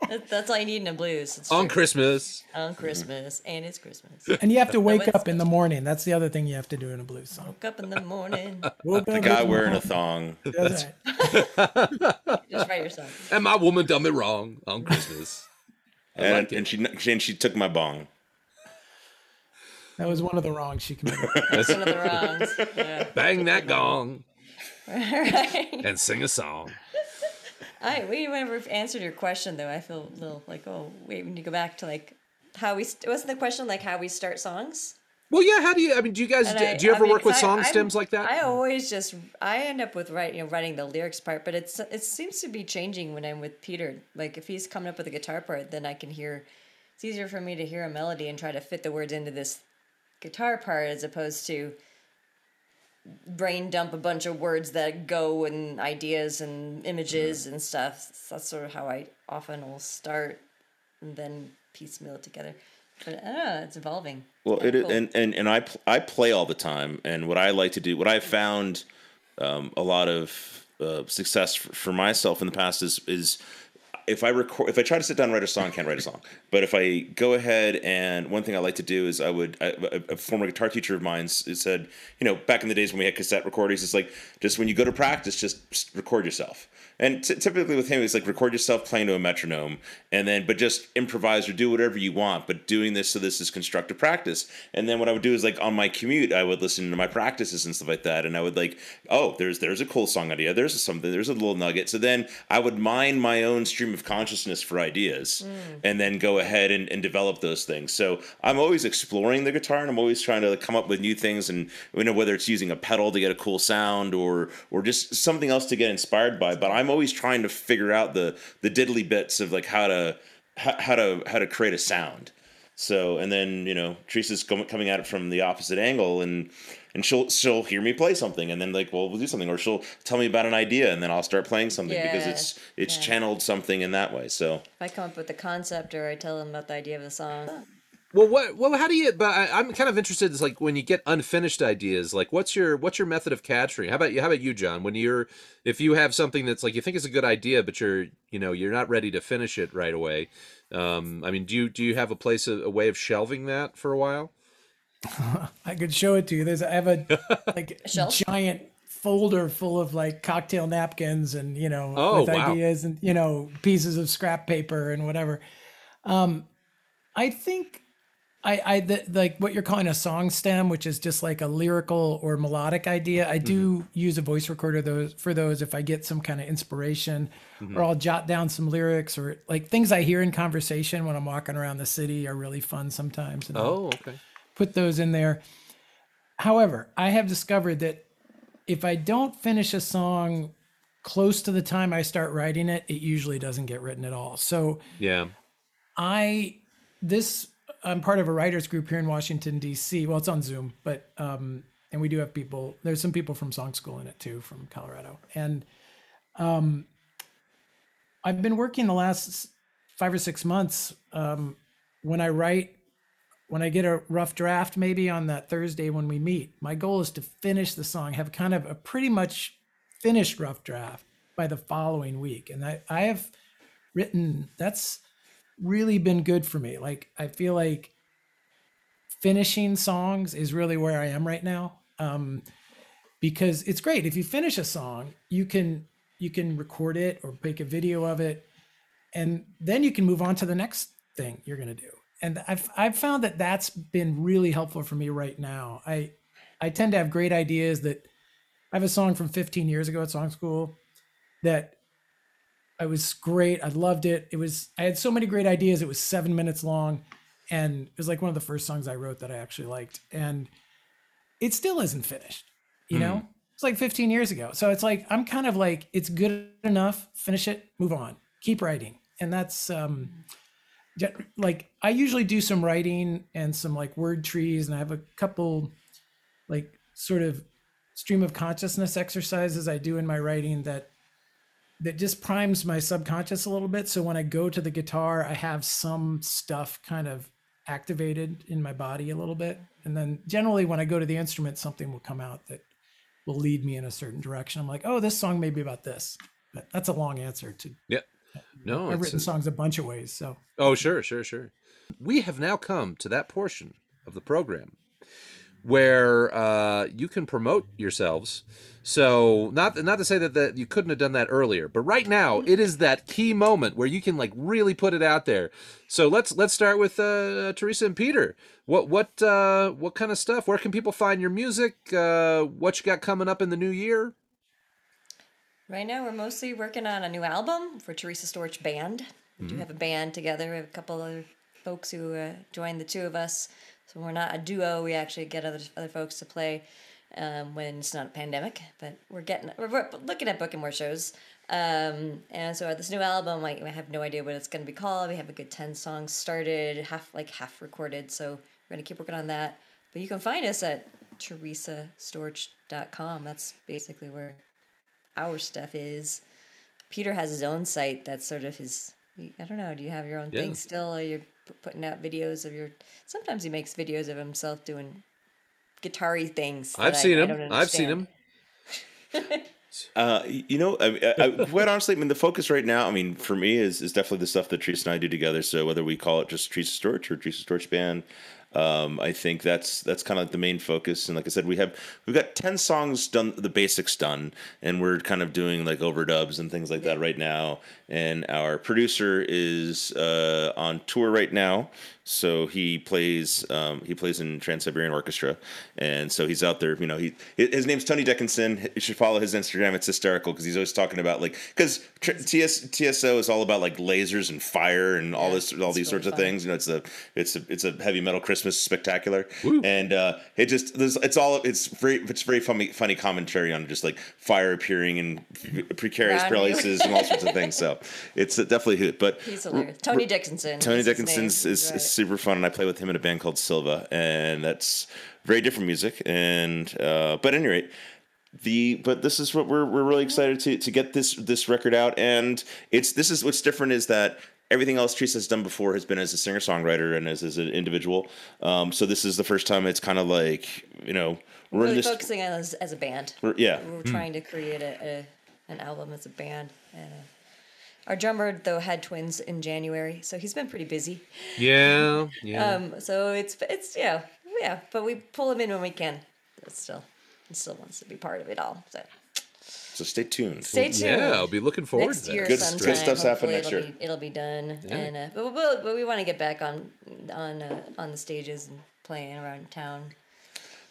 That- That's all you need in a blues. It's on true. Christmas. on Christmas, and it's Christmas. And you have to wake up in the morning. That's the other thing you have to do in a blues song. Woke up in the morning. (laughs) Woke The guy in wearing a morning. thong. That's right. (laughs) Just write your song. And my woman done me wrong on Christmas. I And, like and she and she took my bong. That was one of the wrongs she committed. (laughs) That's one of the wrongs. Yeah. Bang that gong right. and sing a song. I we never answered your question though. I feel a little like oh wait we need to go back to like how we st- wasn't the question like how we start songs. Well, yeah. How do you? I mean, do you guys? Do, I- do you I ever mean, work with I- song I'm- stems like that? I always just I end up with writing you know, writing the lyrics part, but it's it seems to be changing when I'm with Peter. Like if he's coming up with a guitar part, then I can hear. It's easier for me to hear a melody and try to fit the words into this guitar part as opposed to brain dump a bunch of words that go and ideas and images mm-hmm. and stuff. That's sort of how I often will start and then piecemeal it together. But I don't know, it's evolving. Well, Yeah, it cool. and, and and I pl- I play all the time, and what I like to do, what I've found um, a lot of uh, success for, for myself in the past is is if I record, if I try to sit down and write a song, can't write a song. But if I go ahead and one thing I like to do is I would I, a, former guitar teacher of mine said, you know, back in the days when we had cassette recordings, it's like just when you go to practice, just record yourself. And t- typically with him, it's like record yourself playing to a metronome, and then but just improvise or do whatever you want. But doing this so this is constructive practice. And then what I would do is like on my commute, I would listen to my practices and stuff like that, and I would like, oh, there's there's a cool song idea, there's something, there's a little nugget. So then I would mine my own stream of consciousness for ideas, mm. and then go ahead and, and develop those things. So I'm always exploring the guitar, and I'm always trying to come up with new things, and you know whether it's using a pedal to get a cool sound or or just something else to get inspired by. But I'm always trying to figure out the the diddly bits of like how to how, how to how to create a sound. So and then you know Teresa's coming at it from the opposite angle, and and she'll she'll hear me play something, and then like well we'll do something, or she'll tell me about an idea, and then I'll start playing something because it's it's yeah. channeled something in that way. So If I come up with the concept or I tell them about the idea of the song, Well, what? Well, how do you? But I, I'm kind of interested. Is like when you get unfinished ideas. Like, what's your what's your method of capturing? How about you? How about you, John? When you're if you have something that's like you think is a good idea, but you're you know you're not ready to finish it right away. Um, I mean, do you do you have a place a, a way of shelving that for a while? (laughs) I could show it to you. There's I have a (laughs) like shelf? giant folder full of like cocktail napkins and you know Oh, with wow. ideas and you know pieces of scrap paper and whatever. Um, I think I I the, like what you're calling a song stem, which is just like a lyrical or melodic idea. I do use a voice recorder those for those if I get some kind of inspiration, or I'll jot down some lyrics or like things I hear in conversation when I'm walking around the city are really fun sometimes. and I'll Oh, okay. Put those in there. However, I have discovered that if I don't finish a song close to the time I start writing it, it usually doesn't get written at all. So Yeah. I this I'm part of a writers group here in Washington D.C. Well, it's on Zoom, but um, and we do have people. There's some people from Song School in it too, from Colorado, and um, I've been working the last five or six months. Um, when I write, when I get a rough draft, maybe on that Thursday when we meet, my goal is to finish the song, have kind of a pretty much finished rough draft by the following week, and I I have written that's really been good for me. Like I feel like finishing songs is really where I am right now. Um, because it's great if you finish a song, you can you can record it or make a video of it, and then you can move on to the next thing you're gonna do. And I've I've found that that's been really helpful for me right now. I I tend to have great ideas that I have a song from 15 years ago at Song School that I was great. I loved it. It was I had so many great ideas. It was seven minutes long, and it was like one of the first songs I wrote that I actually liked. And it still isn't finished. You know, it's like 15 years ago. So it's like I'm kind of like it's good enough. Finish it. Move on. Keep writing. And that's um, like I usually do some writing and some like word trees, and I have a couple like sort of stream of consciousness exercises I do in my writing that that just primes my subconscious a little bit. So when I go to the guitar, I have some stuff kind of activated in my body a little bit. And then generally when I go to the instrument, something will come out that will lead me in a certain direction. I'm like, oh, this song may be about this. But that's a long answer to Yeah. No, I've written a- songs a bunch of ways. So Oh, sure, sure, sure. We have now come to that portion of the program where uh, you can promote yourselves. So not not to say that, that you couldn't have done that earlier, but right now it is that key moment where you can like really put it out there. So let's let's start with uh, Teresa and Peter. What what uh, what kind of stuff? Where can people find your music? Uh, what you got coming up in the new year? Right now, we're mostly working on a new album for Teresa Storch Band. We do have a band together. We have a couple other folks who uh, joined the two of us. So we're not a duo. We actually get other other folks to play um, when it's not a pandemic. But we're getting we're, we're looking at booking more shows. Um, and so this new album, like I have no idea what it's going to be called. We have a good ten songs started, half like half recorded. So we're gonna keep working on that. But you can find us at teresastorch.com. That's basically where our stuff is. Peter has his own site that's sort of his. I don't know. Do you have your own Yeah. thing still? Or you're putting out videos of your. Sometimes he makes videos of himself doing guitar-y things. I've I- seen I him. don't I've seen him. (laughs) Uh, you know, I, I, I- quite honestly, I mean, the focus right now, I mean, for me, is is definitely the stuff that Teresa and I do together. So whether we call it just Teresa Storch or Teresa Storch Band, um, I think that's that's kind of like the main focus. And like I said, we have we've got ten songs done, the basics done, and we're kind of doing like overdubs and things like that right now. And our producer is uh, on tour right now, so he plays um, he plays in Trans Siberian Orchestra, and so he's out there. You know, he his name's Tony Dickinson. You should follow his Instagram. It's hysterical because he's always talking about like because TS, TSO is all about like lasers and fire and all Yeah, this all these sorts of things. You know, it's a it's a it's a heavy metal Christmas spectacular, and uh, it just there's it's all it's very it's very funny funny commentary on just like fire appearing in precarious Around places and all sorts of things. (laughs) So it's definitely hoot. But He's hilarious. Tony Dickinson. Tony Dickinson's is, Right. Is super fun, and I play with him in a band called Silva, and that's very different music. And uh, but at any rate, the but this is what we're we're really excited to to get this this record out, and it's this is what's different is that. Everything else Teresa has done before has been as a singer songwriter and as, as an individual. Um, so this is the first time it's kind of like you know we're in really this. focusing on as, as a band. We're, yeah, We were trying to create a, a an album as a band. And, uh, our drummer though had twins in January, so he's been pretty busy. Yeah, (laughs) yeah. Um, so it's it's yeah yeah, but we pull him in when we can. But still, he still wants to be part of it all. So so stay tuned. stay tuned. yeah, I'll be looking forward next to that. year Good- sometime. good stuff's happening next it'll year. Be, it'll be done, and uh, but, we'll, but we want to get back on on uh, on the stages and playing around town.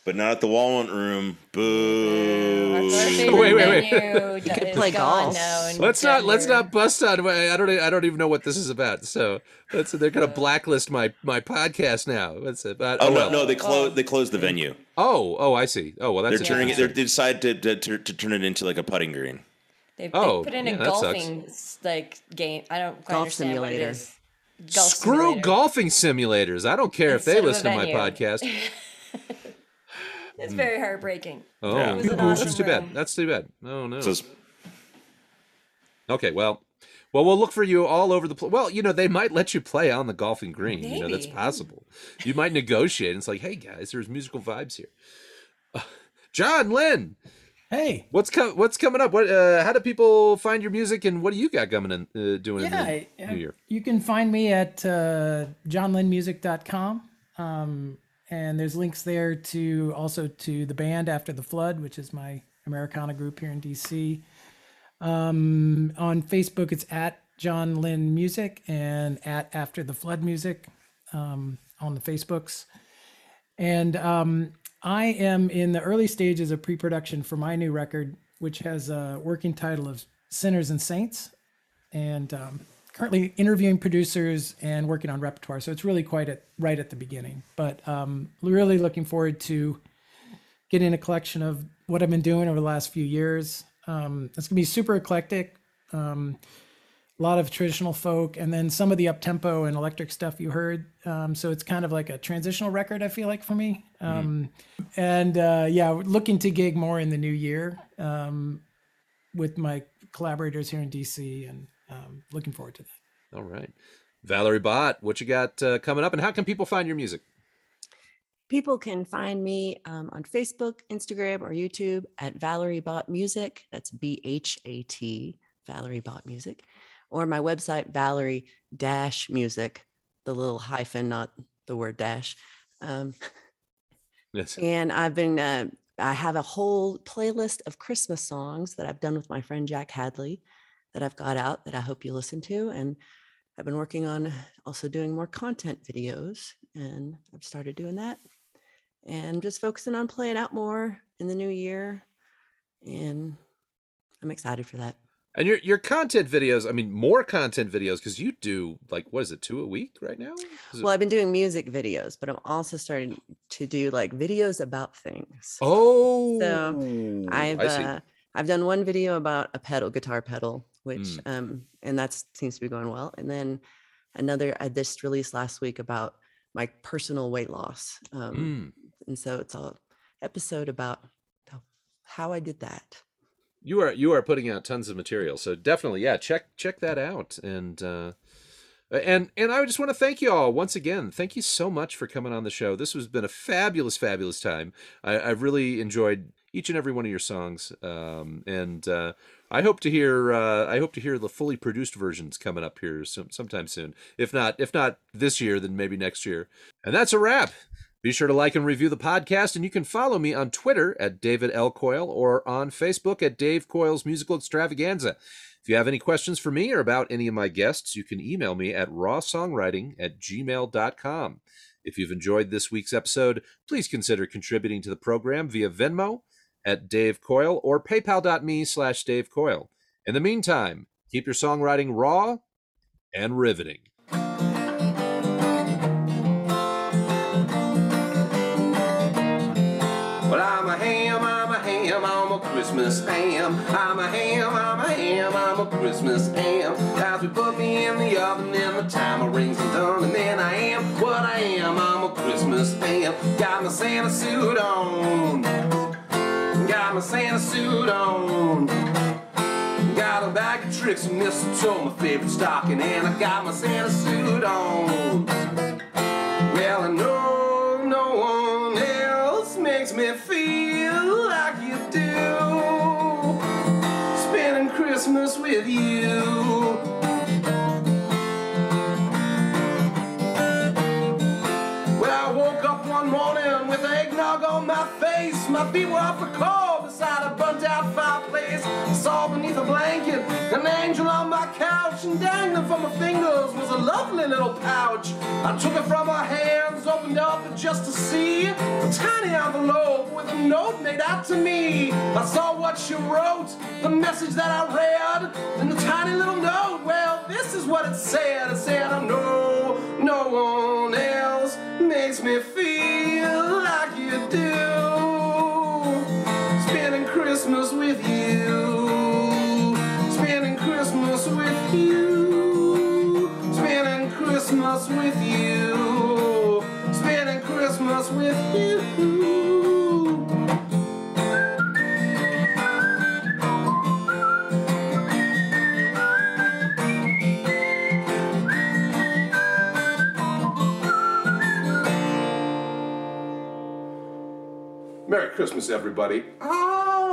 But not at the Walnut Room. Boo. Our favorite Wait, wait, wait. (laughs) you could play golf. Let's not let's not bust on. I don't I don't even know what this is about. So let's they're gonna blacklist my my podcast now. That's it. But, Oh, oh, no, no, they closed. They closed the venue. Oh oh I see. Oh well They're turning it. They decided to, to, to turn it into like a putting green. They, Oh, they put in yeah, a golfing like game. I don't quite Golf understand what it simulator. Golf Screw simulator. golfing simulators. I don't care if they Instead of a listen to my podcast. (laughs) It's very heartbreaking. Oh, Yeah. It was an that's too bad. That's too bad. Oh no. So it's- Okay, well, well, we'll look for you all over the place. Well, you know, they might let you play on the golfing green. You know, that's possible. You might negotiate. It's like, hey guys, there's musical vibes here. Uh, (laughs) John Lynn, Hey, what's com- what's coming up? What? Uh, how do people find your music, and what do you got coming in uh, doing yeah, in the I- new year? you can find me at uh, johnlinmusic.com. Um, and there's links there to also to the band After the Flood, which is my Americana group here in DC. Um, on Facebook, it's at John Lynn Music and at After the Flood Music um, on the Facebooks. And um, I am in the early stages of pre production for my new record, which has a working title of Sinners and Saints. And um, currently interviewing producers and working on repertoire. So it's really quite at right at the beginning. But um, really looking forward to getting a collection of what I've been doing over the last few years. Um, it's gonna be super eclectic. Um, a lot of traditional folk, and then some of the up tempo and electric stuff you heard. Um, so it's kind of like a transitional record. I feel like for me, um, and uh, yeah, looking to gig more in the new year um, with my collaborators here in DC, and um, looking forward to that. All right, Valerie Bott, what you got uh, coming up, and how can people find your music? People can find me um, on Facebook, Instagram, or YouTube at Valerie Bott Music. That's B H A T, Valerie Bott Music, or my website, Valerie Dash Music, the little hyphen, not the word dash. Um, (laughs) Yes. and I've been, uh, I have a whole playlist of Christmas songs that I've done with my friend Jack Hadley that I've got out that I hope you listen to. And I've been working on also doing more content videos, and I've started doing that. And just focusing on playing out more in the new year. And I'm excited for that. And your your content videos, I mean, more content videos because you do like what is it, two a week right now? Is it- Well, I've been doing music videos, but I'm also starting to do like videos about things. oh, so I've uh, I've done one video about a pedal, guitar pedal, which Mm. um and that seems to be going well. And then another I just released last week about my personal weight loss. Um Mm. and so it's a episode about how- how I did that. you are you are putting out tons of material so definitely yeah check check that out and uh and and i just want to thank you all once again thank you so much for coming on the show this has been a fabulous fabulous time I, i've really enjoyed each and every one of your songs. Um, and uh, I hope to hear uh, I hope to hear the fully produced versions coming up here some, sometime soon. If not if not this year, then maybe next year. And that's a wrap. Be sure to like and review the podcast, and you can follow me on Twitter at David L. Coyle or on Facebook at Dave Coyle's Musical Extravaganza. If you have any questions for me or about any of my guests, you can email me at rawsongwriting at gmail.com. If you've enjoyed this week's episode, please consider contributing to the program via Venmo at Dave Coyle or paypal.me slash Dave Coyle. In the meantime, keep your songwriting raw and riveting. Well, I'm a ham, I'm a ham, I'm a Christmas ham. I'm a ham, I'm a ham, I'm a Christmas ham. As we put me in the oven and the timer rings and done, and then I am what I am. I'm a Christmas ham. Got my Santa suit on. Got my Santa suit on. Got a bag of tricks and mistletoe, my favorite stocking, and I got my Santa suit on. Well, I know no one else makes me feel like you do. Spending Christmas with you. Well, I woke up one morning with eggnog on my face. My feet were off the cold beside a burnt out fireplace. Saw beneath a blanket an angel on my couch, and dangling from my fingers was a lovely little pouch. I took it from her hands, opened up just to see a tiny envelope with a note made out to me. I saw what she wrote, the message that I read, and the tiny little note. Well, this is what it said. It said, I know no one else makes me feel like you do. Christmas with you. Spending Christmas with you. Spending Christmas with you. Spending Christmas with you. Merry Christmas, everybody. Ah.